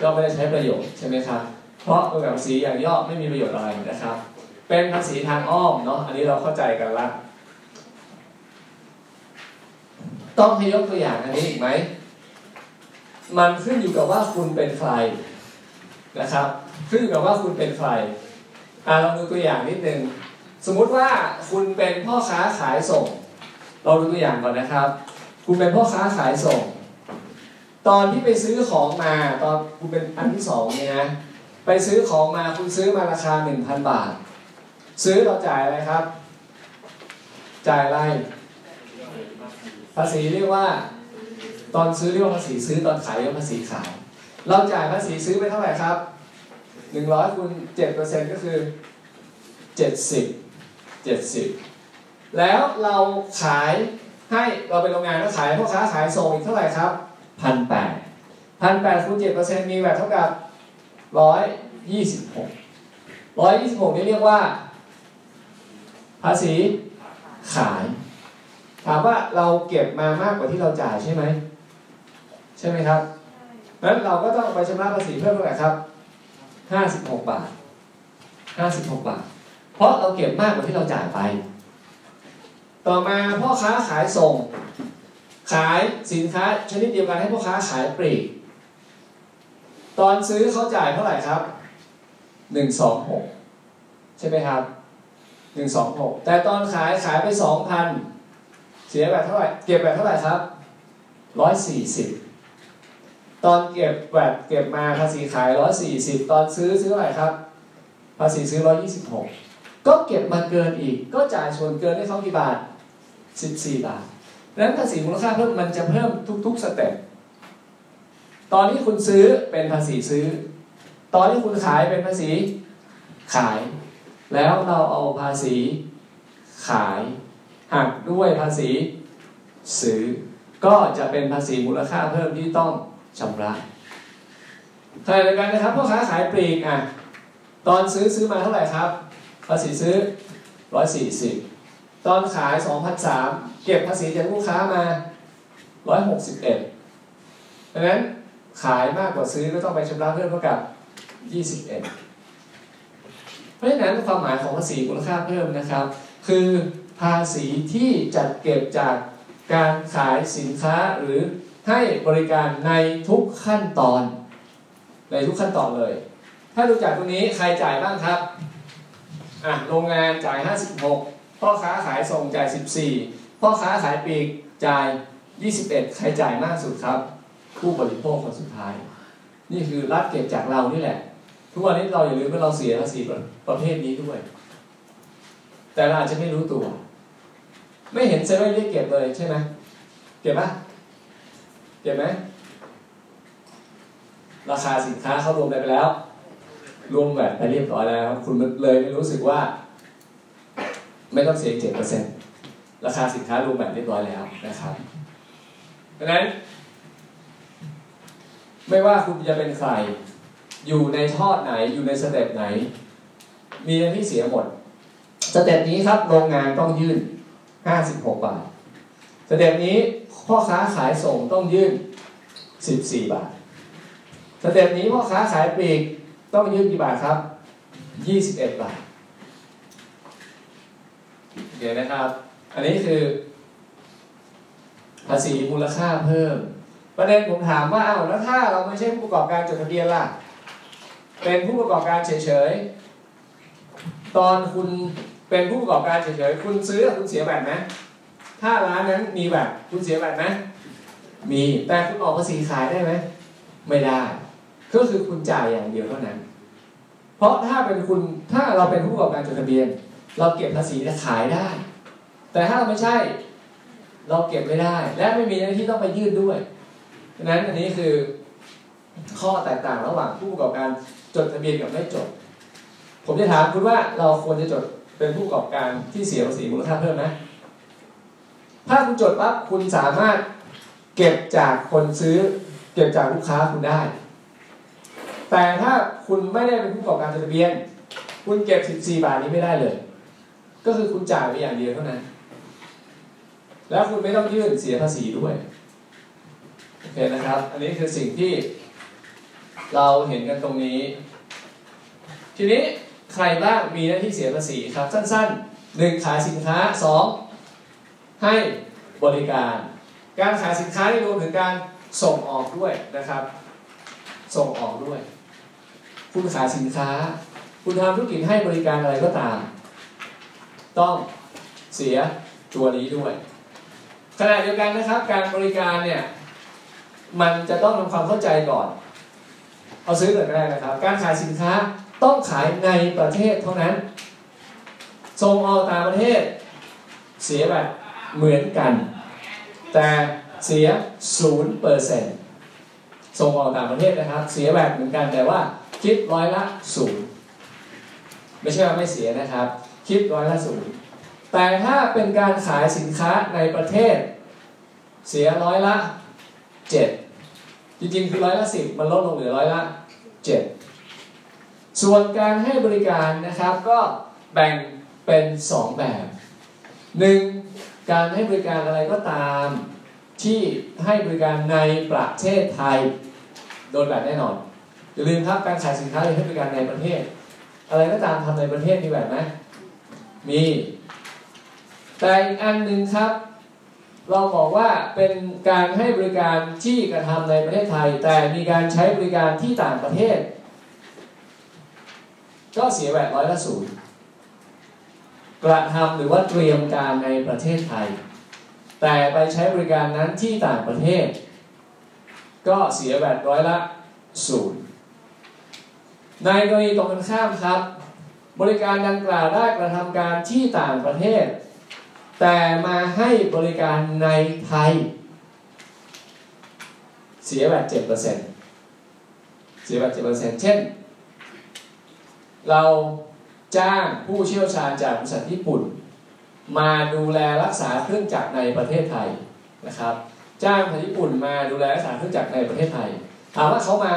ก็ไม่ได้ใช้ประโยชน์ใช่ไหมครับเพราะใบกำกับภาษีอย่างย่อไม่มีประโยชน์อะไรนะครับ เป็นภาษีทางอ้อมเนาะอันนี้เราเข้าใจกันละต้องให้ยกตัวอย่างอันนี้อีกไหม มันขึ้นอยู่กับว่าคุณเป็นใครนะครับ ขึ้นอยู่กับว่าคุณเป็นใครอ่าเราดูตัวอย่างนิดนึง สมมุติว่าคุณเป็นพ่อค้าขายส่ง เราดูตัวอย่างก่อนนะครับ คุณเป็นพ่อค้าขายส่ง ตอนที่ไปซื้อของมาตอนคุณเป็นอันที่สองเนี่ยนะไปซื้อของมาคุณซื้อมาราคา 1,000 บาท ซื้อเราจ่ายอะไรครับ จ่ายอะไร ภาษีเรียกว่า ตอนซื้อเรียกว่าภาษีซื้อตอนขายเรียกว่าภาษีขาย เราจ่ายภาษีซื้อไปเท่าไหร่ครับ100คูณ7%ก็คือ 70 70 แล้วเราขายให้เราเป็นโรงงานก็ขายพ่อค้าขายส่งอีกเท่าไหร่ครับพันแปดพันแปดคูณเจ็ดเปอร์เซ็นต์มีแบบเท่ากับร้อยยี่สิบหกร้อยยี่สิบหกนี่เรียกว่า ภาษีขาย ถามว่าเราเก็บมามากกว่าที่เราจ่ายใช่ไหม ใช่ไหมครับนั้นเราก็ต้องไปชำระภาษีเพิ่มเท่าไหร่ครับห้าสิบหกบาทห้าสิบหกบาท เพราะเราเก็บมากกว่าที่เราจ่ายไป ต่อมาพ่อค้าขายส่ง ขายสินค้าชนิดเดียวกันให้พ่อค้าขายปลีก ตอนซื้อเขาจ่ายเท่าไหร่ครับหนึ่งสองหกใช่ไหมครับหนึ่งสองหกแต่ตอนขายขายไปสองพันเสียแบบเท่าไหร่เก็บแบบเท่าไหร่ครับร้อยสี่สิบตอนเก็บแบบเก็บมาภาษีขายร้อยสี่สิบตอนซื้อซื้อเท่าไหร่ครับ ภาษีซื้อร้อยยี่สิบหก ก็เก็บมาเกินอีก ก็จ่ายส่วนเกินให้เขากี่บาทสิบสี่บาทดังนั้นภาษีมูลค่าเพิ่มมันจะเพิ่มทุก ๆ สเต็ปตอนที่คุณซื้อเป็นภาษีซื้อ ตอนที่คุณขายเป็นภาษีขาย แล้วเราเอาภาษีขายหักด้วยภาษีซื้อ ก็จะเป็นภาษีมูลค่าเพิ่มที่ต้องชำระขณะเดียวกันนะครับพ่อค้าขายปลีกอะตอนซื้อซื้อมาเท่าไหร่ครับ ภาษีซื้อ 140 ตอนขาย 2,003 เก็บภาษีจากลูกค้ามา 161ดังนั้นขายมากกว่าซื้อก็ต้องไปชำระเพิ่มเท่ากับ 21 เพราะฉะนั้นความหมายของภาษีมูลค่าเพิ่มนะครับ คือภาษีที่จัดเก็บจากการขายสินค้าหรือให้บริการในทุกขั้นตอน ในทุกขั้นตอนเลย ถ้าดูจากตรงนี้ใครจ่ายบ้างครับ อะโรงงานจ่าย 56 พ่อค้าขายส่งจ่าย 14 พ่อค้าขายปลีกจ่าย 21 ใครจ่ายมากสุดครับ ผู้บริโภคคนสุดท้าย นี่คือรัฐเก็บจากเรานี่แหละ ทุกวันนี้เราอย่าลืมว่าเราเสียภาษีประเภทนี้ด้วย แต่เราอาจจะไม่รู้ตัว ไม่เห็นเซเว่นเรียกเก็บเลยใช่ไหมเก็บปะเก็บไหมราคาสินค้าเขารวมไปแล้ว รวม VAT ไปเรียบร้อยแล้ว คุณเลยไม่รู้สึกว่า ไม่ต้องเสียเจ็ดเปอร์เซ็นต์ราคาสินค้ารวม VAT เรียบร้อยแล้วนะครับดังนั้น ไม่ว่าคุณจะเป็นใคร อยู่ในทอดไหนอยู่ใน step ไหน มีเงินที่เสียหมด step นี้ครับโรงงานต้องยื่น 56 บาท step นี้พ่อค้าขายส่งต้องยื่น 14 บาทสเต็ปนี้พ่อค้าขายปลีก ต้องยื่นกี่บาทครับ21บาทโอเคนะครับ อันนี้คือ ภาษีมูลค่าเพิ่ม ประเด็นผมถามว่าเอ้าแล้วถ้าเราไม่ใช่ผู้ประกอบการจดทะเบียนล่ะ เป็นผู้ประกอบการเฉยๆ ตอนคุณเป็นผู้ประกอบการเฉยๆ คุณซื้อคุณเสียแบบไหมถ้าร้านนั้นมีแบบคุณเสียแบบไหมมี แต่คุณออกภาษีขายได้ไหม ไม่ได้ ก็คือคุณจ่ายอย่างเดียวเท่านั้น เพราะถ้าเป็นคุณถ้าเราเป็นผู้ประกอบการจดทะเบียน เราเก็บภาษีจะขายได้ แต่ถ้าเราไม่ใช่ เราเก็บไม่ได้ และไม่มีหน้าที่ต้องไปยื่นด้วยดังนั้นอันนี้คือข้อแตกต่างระหว่างผู้ประกอบการจดทะเบียนกับไม่จด ผมจะถามคุณว่าเราควรจะจดเป็นผู้ประกอบการที่เสียภาษีมูลค่าเพิ่มไหมถ้าคุณจดปั๊บคุณสามารถเก็บจากคนซื้อ เก็บจากลูกค้าคุณได้ แต่ถ้าคุณไม่ได้เป็นผู้ประกอบการจดทะเบียน คุณเก็บ 14 บาทนี้ไม่ได้เลย ก็คือคุณจ่ายไปอย่างเดียวเท่านั้น แล้วคุณไม่ต้องยื่นเสียภาษีด้วยโอเคนะครับ อันนี้คือสิ่งที่เราเห็นกันตรงนี้ ทีนี้ใครบ้างมีหน้าที่เสียภาษีครับ สั้นๆหนึ่งขายสินค้าสองให้บริการ การขายสินค้าที่รวมถึงการส่งออกด้วยนะครับ ส่งออกด้วย คุณขายสินค้า คุณทำธุรกิจให้บริการอะไรก็ตาม ต้องเสียตัวนี้ด้วยขณะเดียวกันนะครับ การบริการเนี่ยมันจะต้องทำความเข้าใจก่อน เอาซื้อก่อนก็ได้นะครับ การขายสินค้าต้องขายในประเทศเท่านั้นส่งออกต่างประเทศ เสียแบบเหมือนกัน แต่เสียศูนย์เปอร์เซ็นต์ส่งออกต่างประเทศนะครับ เสียแบบเหมือนกันแต่ว่า คิดร้อยละศูนย์ไม่ใช่ว่าไม่เสียนะครับ คิดร้อยละศูนย์แต่ถ้าเป็นการขายสินค้าในประเทศ เสียร้อยละเจ็ดจริงๆ คือร้อยละสิบมันลดลงเหลือร้อยละเจ็ดส่วนการให้บริการนะครับก็แบ่งเป็น 2 แบบ 1. การให้บริการอะไรก็ตาม ที่ให้บริการในประเทศไทย โดนแบบแน่นอน อย่าลืมครับการขายสินค้าหรือให้บริการในประเทศ อะไรก็ตามทำในประเทศมีแบบไหมมี แต่อีกอันหนึ่งครับ เราบอกว่าเป็นการให้บริการที่กระทำในประเทศไทย แต่มีการใช้บริการที่ต่างประเทศ ก็เสียแบบร้อยละศูนย์กระทำหรือว่าเตรียมการในประเทศไทย แต่ไปใช้บริการนั้นที่ต่างประเทศ ก็เสียแบบร้อยละศูนย์ ในกรณีตรงกันข้ามครับ บริการดังกล่าวได้กระทำการที่ต่างประเทศ แต่มาให้บริการในไทย เสียแบบเจ็ดเปอร์เซ็นต์เสียแบบเจ็ดเปอร์เซ็นต์เช่น เราจ้างผู้เชี่ยวชาญจากบริษัทญี่ปุ่น มาดูแลรักษาเครื่องจักรในประเทศไทยนะครับ จ้างบริษัทญี่ปุ่นมาดูแลรักษาเครื่องจักรในประเทศไทยถามว่าเขามา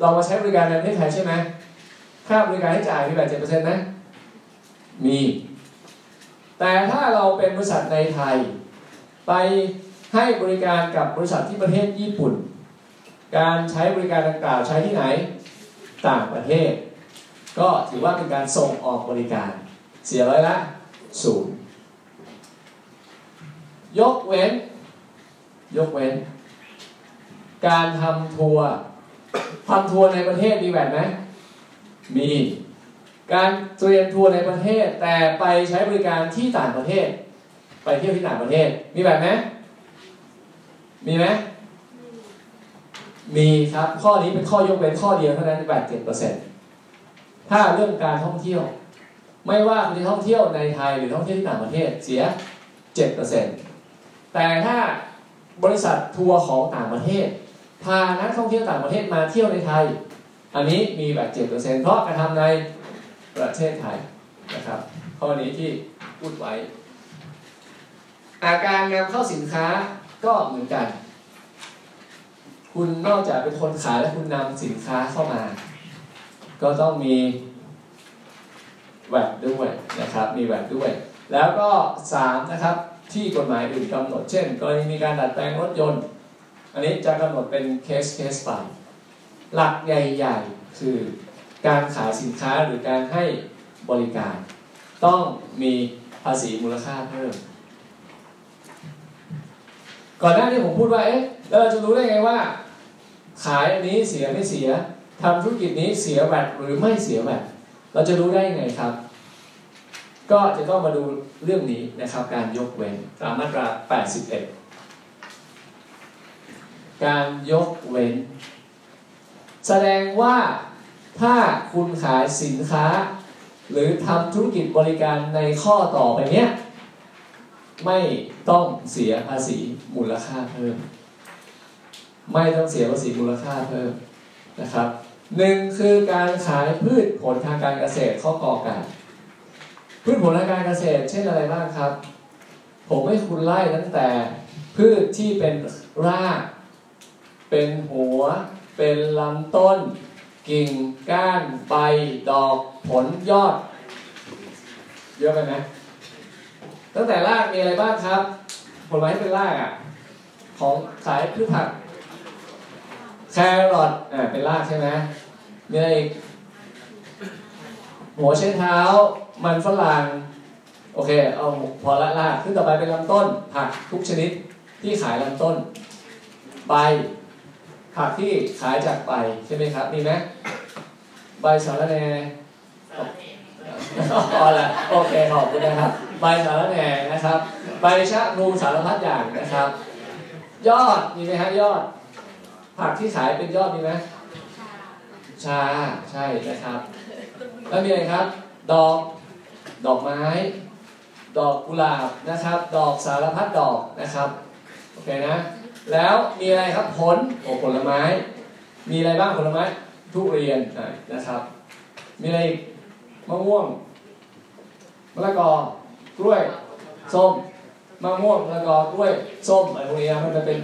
เรามาใช้บริการในประเทศไทยใช่ไหมค่าบริการที่จ่ายมีแบบเจ็ดเปอร์เซ็นต์นะมี แต่ถ้าเราเป็นบริษัทในไทย ไปให้บริการกับบริษัทที่ประเทศญี่ปุ่น การใช้บริการดังกล่าวใช้ที่ไหน ต่างประเทศ ก็ถือว่าเป็นการส่งออกบริการ เสียร้อยละศูนย์ยกเว้น ยกเว้น การทำทัวร์ ทำทัวร์ในประเทศมีแบบไหมมี การเตรียมทัวร์ในประเทศ แต่ไปใช้บริการที่ต่างประเทศ ไปเที่ยวที่ต่างประเทศ มีแบบไหมมีไหมมีครับข้อนี้เป็นข้อยกเว้นข้อเดียวเท่านั้นแบบเจ็ดเปอร์เซ็นต์ถ้าเรื่องการท่องเที่ยว ไม่ว่าคุณจะท่องเที่ยวในไทยหรือท่องเที่ยวที่ต่างประเทศเสียเจ็ดเปอร์เซ็นต์แต่ถ้าบริษัททัวร์ของต่างประเทศ พานักท่องเที่ยวต่างประเทศมาเที่ยวในไทย อันนี้มีแบบเจ็ดเปอร์เซ็นต์เพราะกระทำในประเทศไทยนะครับ ข้อนี้ที่พูดไว้อาการนำเข้าสินค้าก็เหมือนกัน คุณนอกจากเป็นคนขายและคุณนำสินค้าเข้ามา ก็ต้องมีแวดด้วยนะครับ มีแวดด้วย แล้วก็3นะครับที่กฎหมายอื่นกำหนด เช่น กรณีมีการดัดแปลงรถยนต์ อันนี้จะกำหนดเป็นเคสเคสไปหลักใหญ่ๆ คือการขายสินค้าหรือการให้บริการ ต้องมีภาษีมูลค่าเพิ่มก่อนหน้านี้ผมพูดว่าเอ๊ะแล้วเราจะรู้ได้ไงว่า ขายอันนี้เสียไม่เสียทำธุรกิจนี้เสียแวดหรือไม่เสียแวดเราจะรู้ได้ยังไงครับ ก็จะต้องมาดูเรื่องนี้นะครับ การยกเว้นตามมาตรา 81 การยกเว้น แสดงว่าถ้าคุณขายสินค้า หรือทำธุรกิจบริการในข้อต่อไปเนี้ยไม่ต้องเสียภาษีมูลค่าเพิ่ม ไม่ต้องเสียภาษีมูลค่าเพิ่มนะครับหนึ่งคือการขายพืชผลทางการเกษตรข้อกอไก่พืชผลทางการเกษตร เช่นอะไรบ้างครับ ผมให้คุณไล่ตั้งแต่พืชที่เป็นราก เป็นหัว เป็นลำต้น กิ่งก้านใบดอกผลยอด เยอะไปไหมตั้งแต่รากมีอะไรบ้างครับ ผลไม้เป็นรากอะ ของขายพืชผักแครอทอ่าเป็นรากใช่ไหมมีอะไรอีกหัวใช้เท้า มันฝรั่งโอเค เอาพอละรากขึ้นต่อไปเป็นลำต้น ผักทุกชนิดที่ขายลำต้น ใบ ผักที่ขายจากใบใช่ไหมครับมีไหมใบสาระแหน่อ๋อละโอเคขอบคุณนะครับ ใบสาระแหน่นะครับ ใบชะนูสารพัดอย่างนะครับ ยอดมีไหมฮะยอด ผักที่ขายเป็นยอดมีไหมชาใช่นะครับ แล้วมีอะไรครับ ดอกดอกไม้ ดอกกุหลาบนะครับ ดอกสารพัดดอกนะครับ โอเคนะ แล้วมีอะไรครับผลโอ้ผลไม้ มีอะไรบ้างผลไม้ทุเรียนนะครับ มีอะไรมะม่วงมะละกอกล้วยส้มมะม่วงมะละกอกล้วยส้มอะไรพวกนี้มันจะเป็น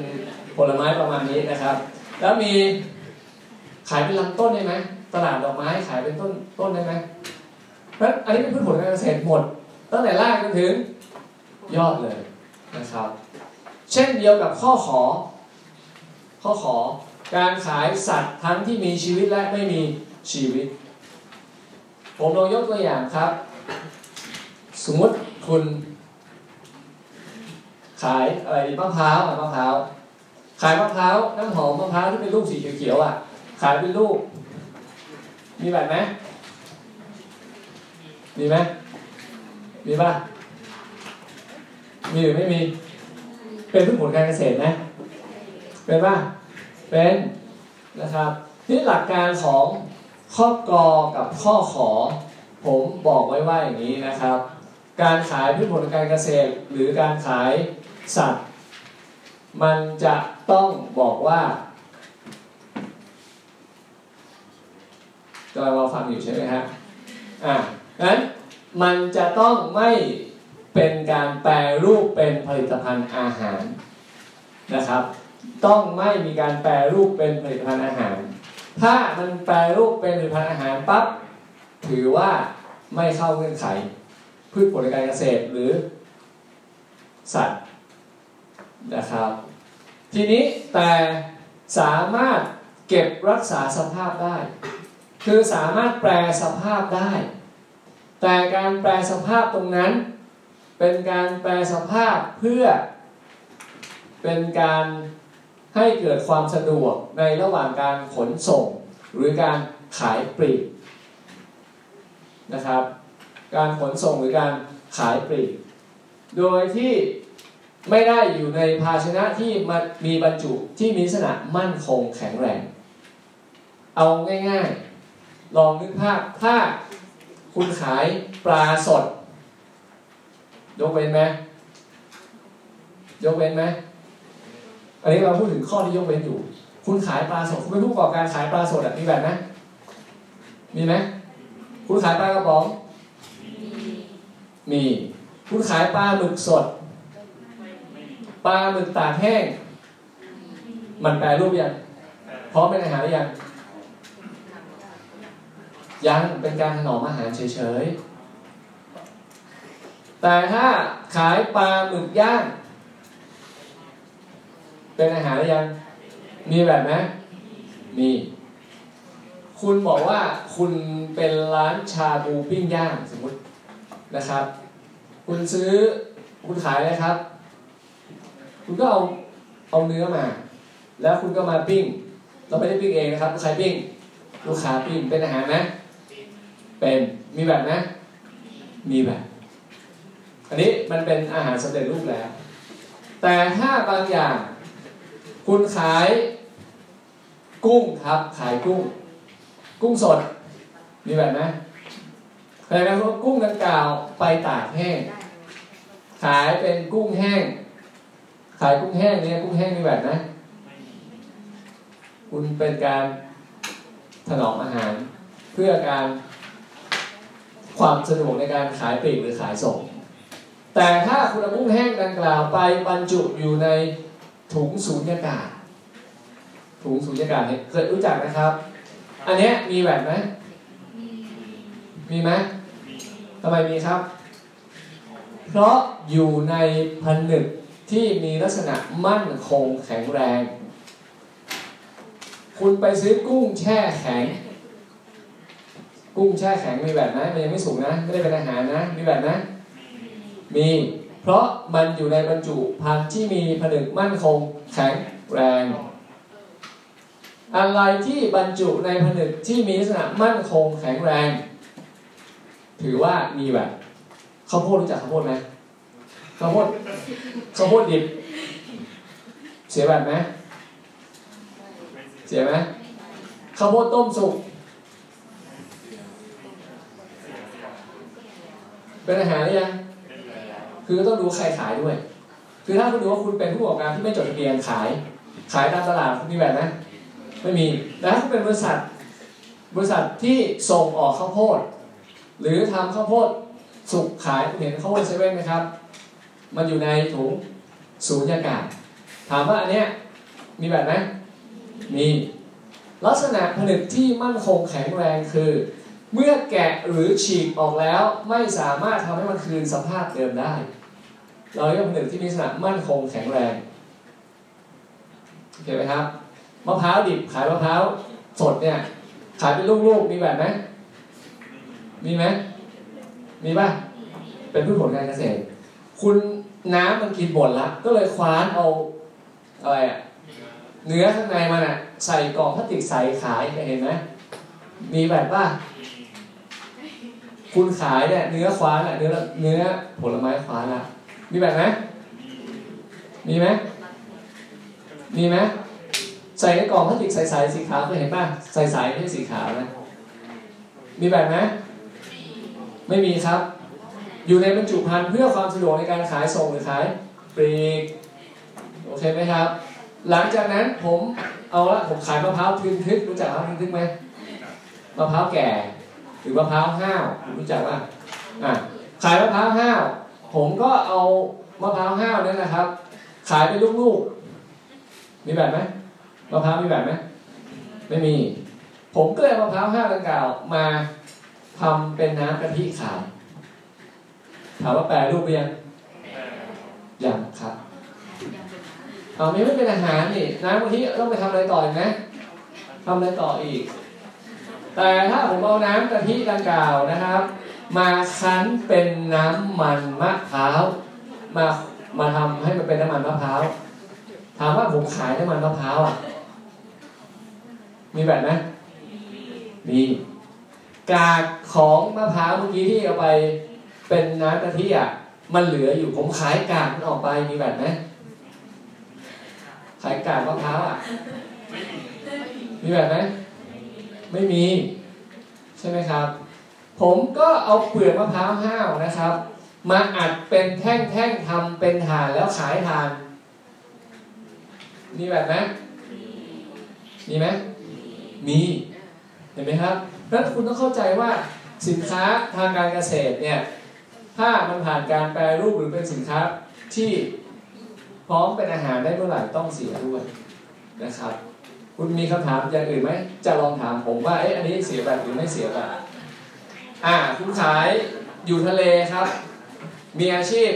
ผลไม้ประมาณนี้นะครับ แล้วมีขายเป็นลำต้นได้ไหมตลาดดอกไม้ขายเป็นต้นต้นได้ไหมเพราะอันนี้เป็นพืชผลการเกษตรหมด ตั้งแต่รากจนถึงยอดเลยนะครับ เช่นเดียวกับข้อขอ ข้อขอการขายสัตว์ทั้งที่มีชีวิตและไม่มีชีวิต ผมลองยกตัวอย่างครับ สมมติคุณขายอะไรดีมะพร้าวมะพร้าวขายมะพร้าวน้ำหอมมะพร้าวที่เป็นลูกสีเขียวๆอะ ขายเป็นลูก มีแบบไหมมีไหมมีป่ะมีหรือไม่มี เป็นพืชผลการเกษตรไหมเป็นป่ะเป็นนะครับนี่หลักการของข้อกอกับข้อขอ ผมบอกไว้ว่าอย่างนี้นะครับ การขายพืชผลการเกษตร หรือการขายสัตว์ มันจะต้องบอกว่ากำลังรอฟังอยู่ใช่ไหมฮะอ่านั้นมันจะต้องไม่ เป็นการแปลรูปเป็นผลิตภัณฑ์อาหารนะครับ ต้องไม่มีการแปลรูปเป็นผลิตภัณฑ์อาหาร ถ้ามันแปลรูปเป็นผลิตภัณฑ์อาหารปั๊บถือว่าไม่เข้าเงื่อนไข พืชผลการเกษตรหรือ สัตว์นะครับ ทีนี้แต่สามารถเก็บรักษาสภาพได้ คือสามารถแปลสภาพได้ แต่การแปลสภาพตรงนั้น เป็นการแปลสภาพเพื่อเป็นการให้เกิดความสะดวกในระหว่างการขนส่ง หรือการขายปลีกนะครับ การขนส่งหรือการขายปลีก โดยที่ไม่ได้อยู่ในภาชนะที่มีบรรจุที่มีลักษณะมั่นคงแข็งแรง เอาง่ายๆ ลองนึกภาพถ้าคุณขายปลาสด ยกเว้นไหมยกเว้นไหมอันนี้เราพูดถึงข้อที่ยกเว้นอยู่ คุณขายปลาสดคุณเป็นผู้ประกอบการขายปลาสดมีแบบไหมมีไหมคุณขายปลากระป๋องมี คุณขายปลาหมึกสด ปลาหมึกตากแห้ง มันแปลรูปยังพร้อมเป็นอาหารหรือยัง ยังเป็นการถนอมอาหารเฉยๆ แต่ถ้าขายปลาหมึกย่างเป็นอาหารหรือยัง มีแบบไหมมี คุณบอกว่าคุณเป็นร้านชาบูปิ้งย่างสมมตินะครับ คุณซื้อคุณขายเลยครับ คุณก็เอาเอาเนื้อมา แล้วคุณก็มาปิ้ง เราไม่ได้ปิ้งเองนะครับใครปิ้ง ลูกค้าปิ้งเป็นอาหารไหมเป็นมีแบบนะ มีแบบ อันนี้มันเป็นอาหารสำเร็จรูปแล้ว แต่ถ้าบางอย่าง คุณขายกุ้งครับ ขายกุ้ง กุ้งสด มีแบบนะแปลว่ากุ้งดังกล่าวไปตากแห้ง ขายเป็นกุ้งแห้ง ขายกุ้งแห้งเนี่ยกุ้งแห้งมีแบบนะคุณเป็นการถนอมอาหาร เพื่อการความสะดวกในการขายปลีกหรือขายส่ง แต่ถ้าคุณเอากุ้งแห้งดังกล่าวไปบรรจุอยู่ในถุงสูญญากาศ ถุงสูญญากาศเคยรู้จักนะครับ อันนี้มีแบบไหม มีไหมทำไมมีครับ เพราะอยู่ในผนึกที่มีลักษณะมั่นคงแข็งแรง คุณไปซื้อกุ้งแช่แข็ง กุ้งแช่แข็งมีแบบนะมันยังไม่สุกนะ ไม่ได้เป็นอาหารนะ มีแบบนะ มี เพราะมันอยู่ในบรรจุภัณฑ์ที่มีผนึกมั่นคงแข็งแรง อะไรที่บรรจุในผนึกที่มีลักษณะมั่นคงแข็งแรง ถือว่ามีแบบข้าวโพดรู้จักข้าวโพดไหมข้าวโพดข้าวโพดดิบ เสียแบบไหมเสียไหมข้าวโพดต้มสุกเป็นอาหารหรือยัง คือต้องดูใครขายด้วย คือถ้าคุณดูว่าคุณเป็นผู้ประกอบการที่ไม่จดทะเบียนขาย ขายตามตลาดคุณมีแบบนะไม่มีแต่ถ้าคุณเป็นบริษัท บริษัทที่ส่งออกข้าวโพด หรือทำข้าวโพดสุกขายเห็นข้าวโพดเซเว่นไหมครับ มันอยู่ในถุงสูญญากาศ ถามว่าอันเนี้ยมีแบบไหมมีลักษณะผนึกที่มั่นคงแข็งแรงคือ เมื่อแกะหรือฉีกออกแล้วไม่สามารถทำให้มันคืนสภาพเดิมได้ เราเรียกผนึกที่มีลักษณะมั่นคงแข็งแรงโอเคไหมครับมะพร้าวดิบขายมะพร้าวสดเนี่ย ขายเป็นลูกๆมีแบบไหมมีไหมมีป่ะเป็นพืชผลการเกษตร คุณน้ำมันกินหมดละก็เลยคว้านเอาอะไรอะเนื้อข้างในมันอะใส่กล่องพลาสติกใส่ขายเห็นไหมมีแบบว่าคุณขายเนี่ยเนื้อคว้านอะเนื้อเนื้อผลไม้คว้านละ มีแบบไหมมีไหมมีไหมใส่ในกล่องพลาสติกใสๆสีขาวเคยเห็นป่ะใสๆไม่ใช่สีขาวนะมีแบบไหมไม่มีครับ อยู่ในบรรจุภัณฑ์เพื่อความสะดวกในการขายส่งหรือขายปลีกโอเคไหมครับ หลังจากนั้นผมเอาละผมขายมะพร้าวทึนทึกรู้จักมะพร้าวทึนทึกไหมมะพร้าวแก่ หรือมะพร้าวห้าวรู้จักป่ะอะขายมะพร้าวห้าว ผมก็เอามะพร้าวห้าวนั่นนะครับ ขายเป็นลูกๆ มีแบบไหมมะพร้าวมีแบบไหมไม่มี ผมก็เลยมะพร้าวห้าวดังกล่าวมาทำเป็นน้ำกะทิขายถามว่าแปลรูปไปยังยังครับเอาไม่ไม่เป็นอาหารนี่น้ำกะทิต้องไปทำอะไรต่ออีกไหมทำอะไรต่ออีก แต่ถ้าผมเอาน้ำกะทิดังกล่าวนะครับ มาคั้นเป็นน้ำมันมะพร้าวมามาทำให้มันเป็นน้ำมันมะพร้าวถามว่าผมขายน้ำมันมะพร้าวอะ มีแบบไหมมีกากของมะพร้าวเมื่อกี้ที่เอาไปเป็นน้ำกะทิอะมันเหลืออยู่ผมขายกากมันออกไปมีแบบไหมขายกากมะพร้าวอะ มีแบบไหมไม่มี ใช่ไหมครับ ผมก็เอาเปลือกมะพร้าวห้าวนะครับ มาอัดเป็นแท่งๆทำเป็นถ่านแล้วขายถ่าน มีแบบไหมมีไหมมีเห็นไหมครับนั้นคุณต้องเข้าใจว่าสินค้าทางการเกษตรเนี่ย ถ้ามันผ่านการแปรรูปหรือเป็นสินค้าที่พร้อมเป็นอาหารได้เมื่อไหร่ต้องเสียด้วยนะครับ คุณมีคำถามอย่างอื่นไหมจะลองถามผมว่าเอ๊ะอันนี้เสียแบบหรือไม่เสียแบบ อ่าคุณขายอยู่ทะเลครับ มีอาชีพ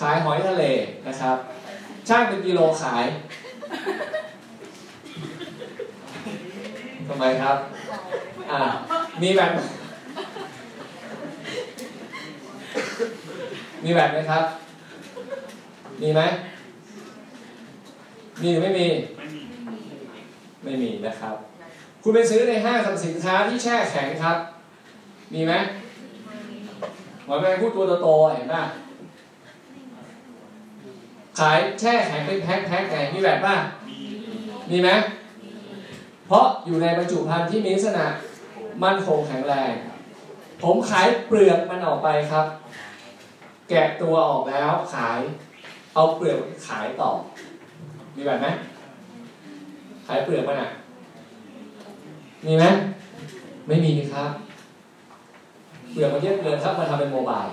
ขายหอยทะเลนะครับ ช่างเป็นกิโลขายทำไมครับ อ่า มีแบบ มีแบบไหมครับ มีไหม มีหรือไม่มี ไม่มีนะครับ คุณไปซื้อในห้างสรรพสินค้าที่แช่แข็งครับ มีไหมหมอยแมงพูดตัวโตๆเห็นป่ะขายแช่แข็งเป็นแพ็คๆไงมีแบบป่ะมีไหมเพราะอยู่ในบรรจุภัณฑ์ที่มีลักษณะมั่นคงแข็งแรง ผมขายเปลือกมันออกไปครับ แกะตัวออกแล้วขาย เอาเปลือกขายต่อ มีแบบไหมขายเปลือกมันอะ มีไหมไม่มีครับเปลือมันเยอะเกินครับมาทำเป็นโมบาย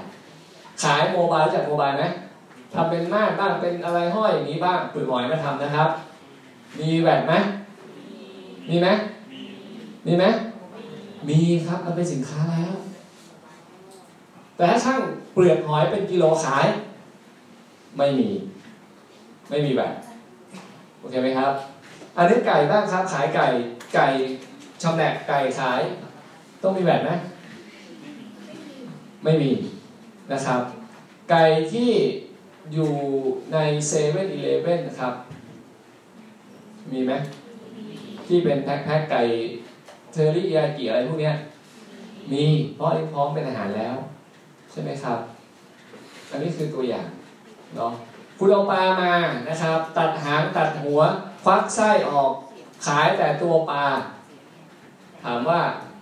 ขายโมบายจากโมบายไหมทำเป็นม่านบ้างเป็นอะไรห้อยอย่างนี้บ้างปลือกหอยมาทำนะครับ มีแบบไหมมีไหมมีไหมมีครับมันเป็นสินค้าแล้ว แต่ถ้าช่างเปลือกหอยเป็นกิโลขาย ไม่มี ไม่มีแบบโอเคไหมครับ อันนี้ไก่บ้างครับขายไก่ไก่ ชำแหละไก่ขาย ต้องมีแบบไหมไม่มีนะครับ ไก่ที่อยู่ในเซเว่นอีเลฟเว่นนะครับ มีไหมที่เป็นแพ็คๆไก่เทอริยากิอะไรพวกเนี้ยมีเพราะพร้อมเป็นอาหารแล้ว ใช่ไหมครับ อันนี้คือตัวอย่างเนาะคุณเอาปลามานะครับ ตัดหางตัดหัว ควักไส้ออก ขายแต่ตัวปลา ถามว่า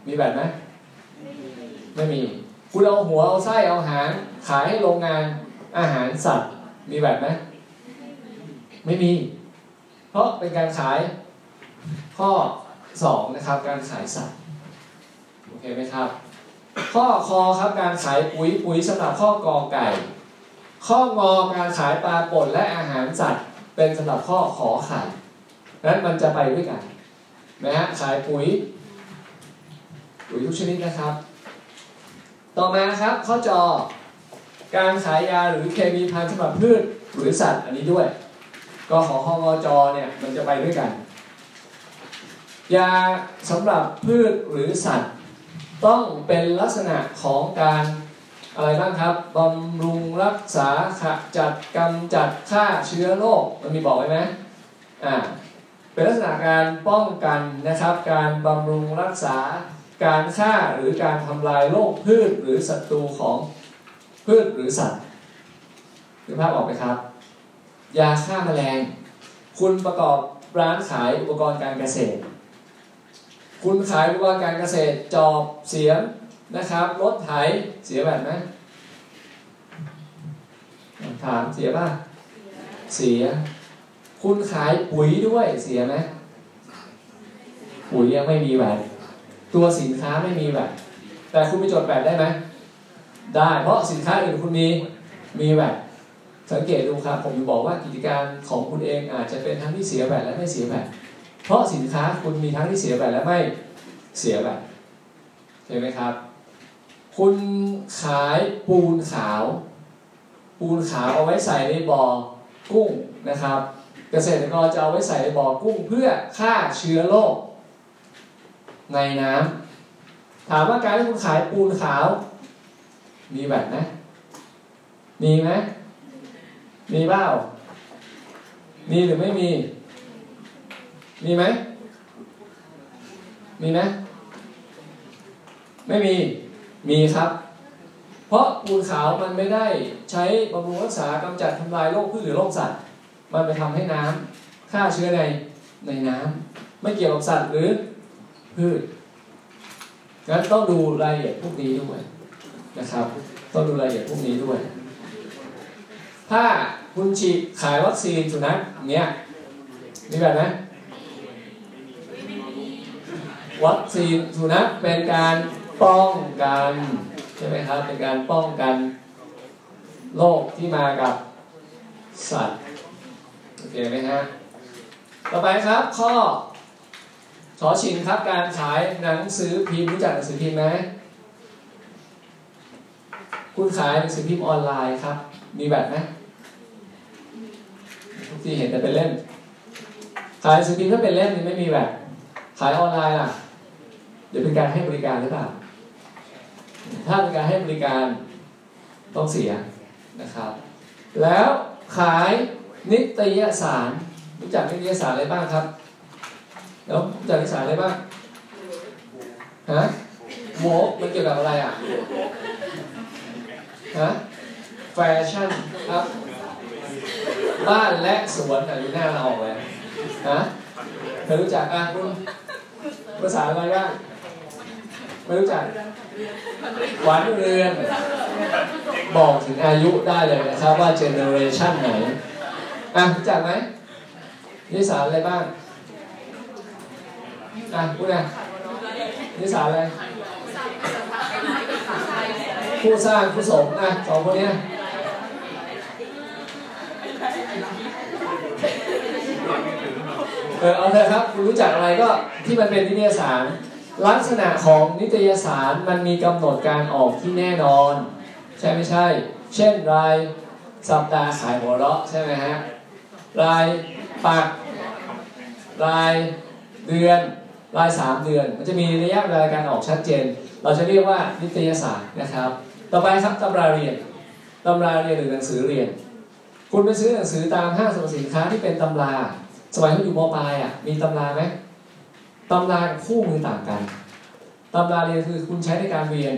มีแบบไหมไม่มี คุณเอาหัวเอาไส้เอาหางขายให้โรงงานอาหารสัตว์ มีแบบไหมไม่มี เพราะเป็นการขายข้อสองนะครับ การขายสัตว์โอเคไหมครับ ข้อคอครับการขายปุ๋ยปุ๋ยสำหรับข้อกอไก่ ข้องอการขายปลาป่นและอาหารสัตว์ เป็นสำหรับข้อขอไข่นั้นมันจะไปด้วยกันนะฮะขายปุ๋ย ปุ๋ยทุกชนิดนะครับ ต่อมาครับข้อจอการขายยาหรือเคมีภัณฑ์สำหรับพืชหรือสัตว์อันนี้ด้วย ก็ของข้องอจอเนี่ยมันจะไปด้วยกัน ยาสำหรับพืชหรือสัตว์ ต้องเป็นลักษณะของการอะไรบ้างครับบำรุงรักษาขจัดกำจัดฆ่าเชื้อโรคมันมีบอกไว้ไหมอ่าเป็นลักษณะการป้องกันนะครับ การบำรุงรักษา การฆ่าหรือการทำลายโรคพืชหรือศัตรูของพืชหรือสัตว์คือภาพออกไหมครับ ยาฆ่าแมลง คุณประกอบร้านขายอุปกรณ์การเกษตร คุณขายอุปกรณ์การเกษตรจอบเสียมนะครับรถไถเสียแบบไหมถามเสียป่ะเสีย คุณขายปุ๋ยด้วยเสียไหมปุ๋ยยังไม่มีแบบ ตัวสินค้าไม่มีแบบแต่คุณไปจดแบบได้ไหมได้ เพราะสินค้าอื่นคุณมีมีแบบสังเกตดูครับผมบอกว่ากิจการของคุณเองอาจจะเป็นทั้งที่เสียแบบและไม่เสียแบบเพราะสินค้าคุณมีทั้งที่เสียแบบและไม่เสียแบบใช่ไหมครับ คุณขายปูนขาว ปูนขาวเอาไว้ใส่ในบ่อกุ้งนะครับ เกษตรกรจะเอาไว้ใส่ในบ่อกุ้งเพื่อฆ่าเชื้อโรค ในน้ำถามว่าการที่คุณขายปูนขาว มีแบบไหมมีไหมมีเปล่ามีหรือไม่มี มีไหม มีไหม ไม่มี มีครับ เพราะปูนขาวมันไม่ได้ใช้บำรุงรักษากำจัดทำลายโรคพืชหรือโรคสัตว์ มันไปทำให้น้ำฆ่าเชื้อในในน้ำไม่เกี่ยวกับสัตว์หรือ พืชงั้นต้องดูรายละเอียดพวกนี้ด้วยนะครับ ต้องดูรายละเอียดพวกนี้ด้วย ถ้าคุณฉีดขายวัคซีนสุนัขเนี้ยมีแบบไหมวัคซีนสุนัขเป็นการป้องกันใช่ไหมครับเป็นการป้องกันโรคที่มากับสัตว์โอเคไหมฮะต่อไปครับข้อ ชอชิงครับการขายหนังสือพิมพ์รู้จักหนังสือพิมพ์ไหมคุณขายหนังสือพิมพ์ออนไลน์ครับ มีแบบไหมทุกที่เห็นแต่เป็นเล่ม ขายหนังสือพิมพ์ถ้าเป็นเล่มนี่ไม่มีแบบ ขายออนไลน์ล่ะ เดี๋ยวเป็นการให้บริการหรือเปล่า ถ้าเป็นการให้บริการต้องเสียนะครับ แล้วขายนิตยสาร รู้จักนิตยสารอะไรบ้างครับ แล้วรู้จักนิสารอะไรบ้างฮะโมกมันเกี่ยวกับอะไรอะฮะแฟชั่นครับบ้านและสวนอะดูหน้าเราออกเลยฮะเคยรู้จักอะคุณภาษาอะไรบ้างไม่รู้จักหวานเรือน บอกถึงอายุได้เลยนะครับว่าเจเนอเรชันไหนอะรู้จักไหมนิสานอะไรบ้าง อะพูดนะนิสาอะไรผู้สร้างผู้สมอะสองคนนี้เออเอาเถอะครับคุณรู้จักอะไรก็ที่มันเป็นนิตยสาร ลักษณะของนิตยสารมันมีกำหนดการออกที่แน่นอน ใช่ไม่ใช่ เช่นรายสัปดาห์ขายหัวเราะใช่ไหมฮะรายปักรายเดือน รายสามเดือน มันจะมีระยะเวลาการออกชัดเจน เราจะเรียกว่านิตยสารนะครับ ต่อไปครับตำราเรียนตำราเรียนหรือหนังสือเรียน คุณไปซื้อหนังสือตามห้างสรรพสินค้าที่เป็นตำรา สมัยคุณอยู่มปลายอะมีตำราไหมตำราคู่มือต่างกันตำราเรียนคือคุณใช้ในการเรียน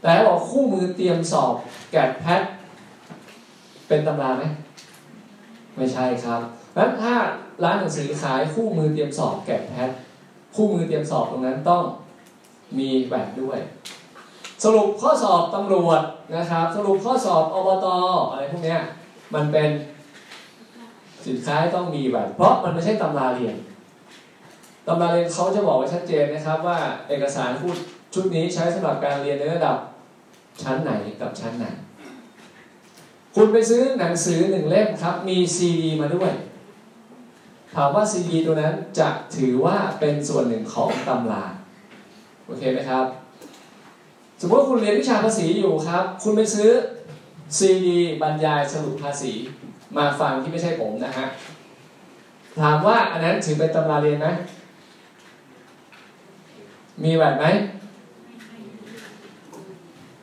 แต่ถ้าบอกคู่มือเตรียมสอบแกดแพทเป็นตำราไหมไม่ใช่ครับงั้นถ้าร้านหนังสือขายคู่มือเตรียมสอบแกดแพท คู่มือเตรียมสอบตรงนั้นต้องมีแบบด้วย สรุปข้อสอบตำรวจนะครับ สรุปข้อสอบอบตอะไรพวกนี้มันเป็นสินค้าต้องมีแบบเพราะมันไม่ใช่ตำราเรียนตำราเรียนเขาจะบอกไว้ชัดเจนนะครับ ว่าเอกสารพูดชุดนี้ใช้สำหรับการเรียนในระดับชั้นไหนกับชั้นไหน คุณไปซื้อหนังสือหนึ่งเล่มครับ มีซีดีมาด้วย ถามว่าซีดีตัวนั้นจะถือว่าเป็นส่วนหนึ่งของตำราโอเคไหมครับ สมมติว่าคุณเรียนวิชาภาษีอยู่ครับ คุณไปซื้อซีดีบรรยายสรุปภาษีมาฟังที่ไม่ใช่ผมนะฮะถามว่าอันนั้นถือเป็นตำราเรียนไหมมีแบบไหม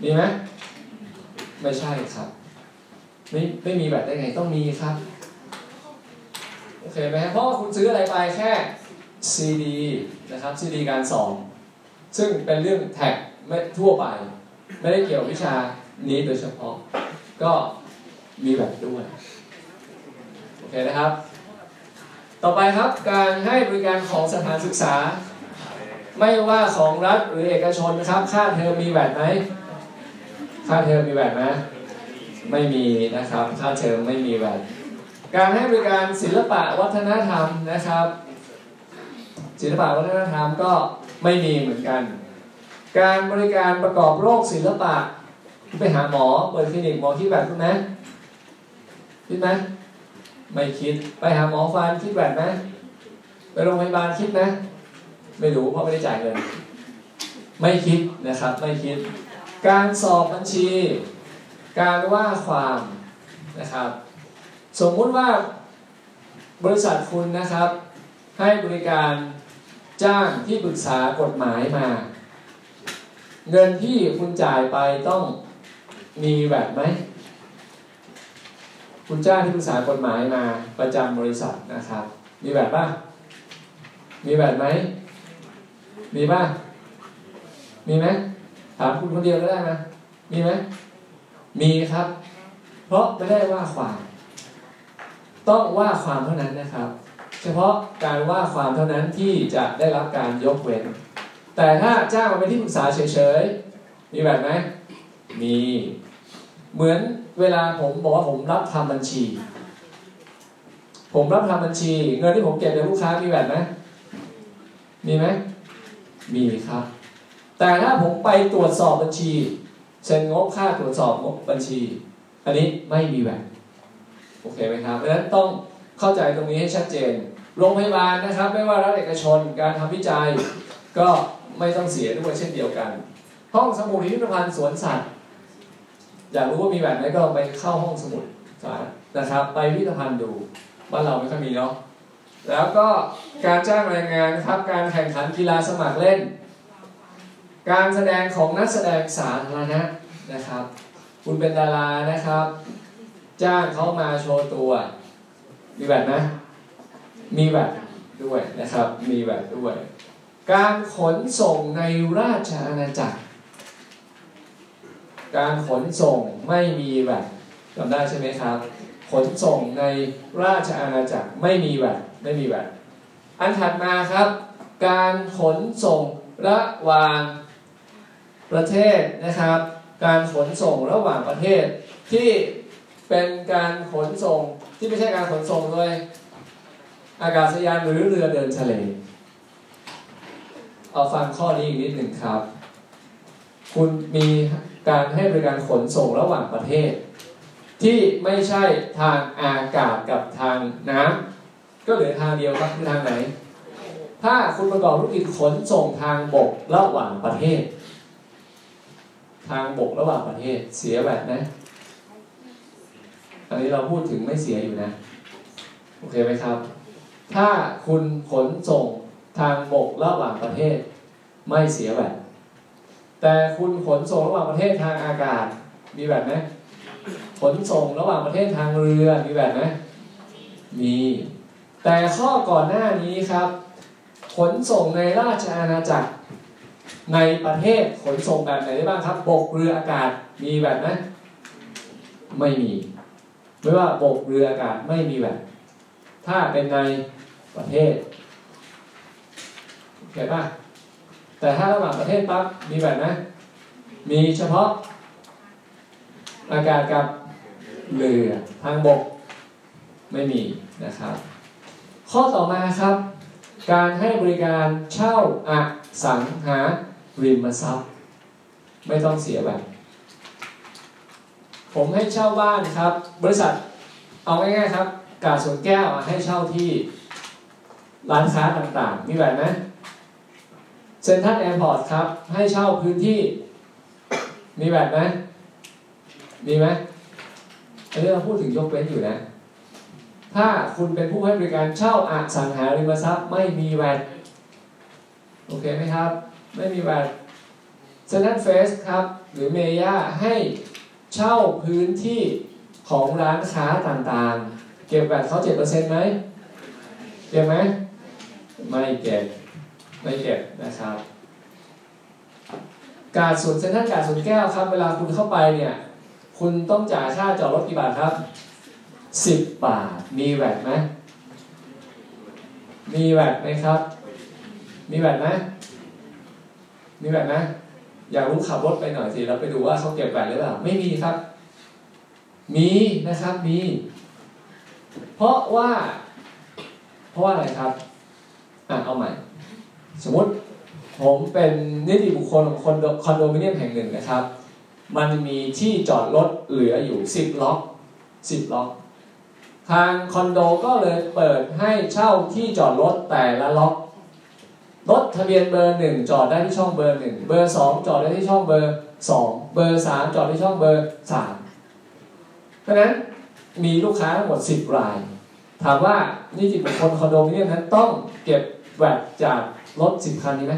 มีไหมไม่ใช่ครับ ไม่ไม่มีแบบได้ไงต้องมีครับ โอเคไหมเพราะว่าคุณซื้ออะไรไปแค่ซีดีนะครับซีดีการสอนซึ่งเป็นเรื่องแท็กไม่ทั่วไป ไม่ได้เกี่ยววิชานี้โดยเฉพาะ ก็มีแบบด้วย โอเคนะครับ ต่อไปครับการให้บริการของสถานศึกษา ไม่ว่าของรัฐหรือเอกชนนะครับ ค่าเทอมมีแบบไหมค่าเทอมมีแบบไหมไม่มีนะครับ ค่าเทอมไม่มีแบบ การให้บริการศิลปะวัฒนธรรมนะครับ ศิลปะวัฒนธรรมก็ไม่มีเหมือนกัน การบริการประกอบโรคศิลปะไปหาหมอเปิดคลินิกหมอคิดแบบคุณไหมคิดไหมไม่คิดไปหาหมอฟันคิดแบบไหมไปโรงพยาบาลคิดไหมไม่รู้เพราะไม่ได้จ่ายเงินไม่คิดนะครับไม่คิด การสอบบัญชี การว่าความนะครับ สมมุติว่าบริษัทคุณนะครับ ให้บริการจ้างที่ปรึกษากฎหมายมา เงินที่คุณจ่ายไปต้องมีแบบไหม คุณจ้างที่ปรึกษากฎหมายมาประจำบริษัทนะครับ มีแบบป่ะ มีแบบไหม มีป่ะ มีไหมถามคุณคนเดียวก็ได้นะ มีไหม มีครับ เพราะไม่ได้ว่าความ ต้องว่าความเท่านั้นนะครับ เฉพาะการว่าความเท่านั้นที่จะได้รับการยกเว้น แต่ถ้าจ้างมาเป็นที่ปรึกษาเฉยๆ มีแบบไหมมี เหมือนเวลาผมบอกว่าผมรับทำบัญชี ผมรับทำบัญชี เงินที่ผมเก็บจากลูกค้ามีแบบไหมมีไหมมีครับ แต่ถ้าผมไปตรวจสอบบัญชีเซ็นงบค่าตรวจสอบงบบัญชี อันนี้ไม่มีแบบ โอเคไหมครับเพราะฉะนั้นต้องเข้าใจตรงนี้ให้ชัดเจน โรงพยาบาลนะครับ ไม่ว่ารัฐเอกชนการทำวิจัย ก็ไม่ต้องเสียด้วยเช่นเดียวกัน ห้องสมุดพิพิธภัณฑ์สวนสัตว์ อยากรู้ว่ามีแบบไหนก็ไปเข้าห้องสมุดนะครับ ไปพิพิธภัณฑ์ดูบ้านเราไม่ค่อยมีเนาะแล้วก็การจ้างแรงงานนะครับการแข่งขันกีฬาสมัครเล่น การแสดงของนักแสดงสาธารณะนะครับ คุณเป็นดารานะครับ จ้างเขามาโชว์ตัว มีแบบนะมีแบบด้วยนะครับ มีแบบด้วย การขนส่งในราชอาณาจักร การขนส่งไม่มีแบบจำได้ใช่ไหมครับ ขนส่งในราชอาณาจักรไม่มีแบบไม่มีแบบอันถัดมาครับ การขนส่งระหว่างประเทศนะครับ การขนส่งระหว่างประเทศที่ เป็นการขนส่งที่ไม่ใช่การขนส่งโดยอากาศยานหรือเรือเดินทะเล เอาฟังข้อนี้อีกนิดหนึ่งครับ คุณมีการให้บริการขนส่งระหว่างประเทศ ที่ไม่ใช่ทางอากาศกับทางน้ำก็เหลือทางเดียวครับคือทางไหน ถ้าคุณประกอบธุรกิจขนส่งทางบกระหว่างประเทศ ทางบกระหว่างประเทศเสียแบบนะ อันนี้เราพูดถึงไม่เสียอยู่นะ โอเคไหมครับ ถ้าคุณขนส่งทางบกระหว่างประเทศ ไม่เสียแบบแต่คุณขนส่งระหว่างประเทศทางอากาศมีแบบไหมขนส่งระหว่างประเทศทางเรือมีแบบไหมมี แต่ข้อก่อนหน้านี้ครับ ขนส่งในราชอาณาจักรในประเทศขนส่งแบบไหนได้บ้างครับ บกเรืออากาศมีแบบไหมไม่มี ไม่ว่าบกเรืออากาศไม่มีแบบถ้าเป็นในประเทศเห็นป่ะแต่ถ้าระหว่างประเทศปั๊บมีแบบนะมีเฉพาะ อากาศกับเรือทางบกไม่มีนะครับ ข้อต่อมาครับ การให้บริการเช่าอสังหาริมทรัพย์ ไม่ต้องเสียแบบ ผมให้เช่าบ้านครับ บริษัทเอาง่ายๆครับ กาดสวนแก้วให้เช่าที่ร้านค้าต่างๆ มี VAT ไหมเซ็นทรัลแอร์พอร์ตครับ ให้เช่าพื้นที่ มี VAT ไหมมีไหมอันนี้เราพูดถึงยกเว้นอยู่นะ ถ้าคุณเป็นผู้ให้บริการเช่าอสังหาริมทรัพย์ไม่มี VAT โอเคไหมครับ ไม่มี VAT เซ็นทรัลเฟสครับ หรือเมย่าให้ เช่าพื้นที่ของร้านค้าต่างๆ เก็บแวดเขาเจ็ดเปอร์เซ็นต์ไหมเก็บไหมไม่เก็บไม่เก็บนะครับ การสวนเซ็นทรัลการสวนแก้วครับ เวลาคุณเข้าไปเนี่ย คุณต้องจ่ายค่าจอดรถกี่บาทครับสิบบาท มีแวดไหมมีแวดไหมครับ มีแวดไหมมีแวดไหม อยากรู้ขับรถไปหน่อยสิแล้วไปดูว่าเขาเก็บแวดหรือเปล่าไม่มีครับ มีนะครับมี เพราะว่า เพราะว่าอะไรครับอะเอาใหม่ สมมติผมเป็นนิติบุคคลของคอนโดมิเนียมแห่งหนึ่งนะครับ มันมีที่จอดรถเหลืออยู่สิบล็อกสิบล็อก ทางคอนโดก็เลยเปิดให้เช่าที่จอดรถแต่ละล็อก รถทะเบียนเบอร์หนึ่งจอดได้ที่ช่องเบอร์หนึ่งเบอร์สองจอดได้ที่ช่องเบอร์สองเบอร์สามจอดที่ช่องเบอร์สามเพราะนั้นมีลูกค้าทั้งหมดสิบราย ถามว่านิติบุคคลคอนโดมิเนียมนั้นต้องเก็บแวดจากรถสิบคันนี้ไหม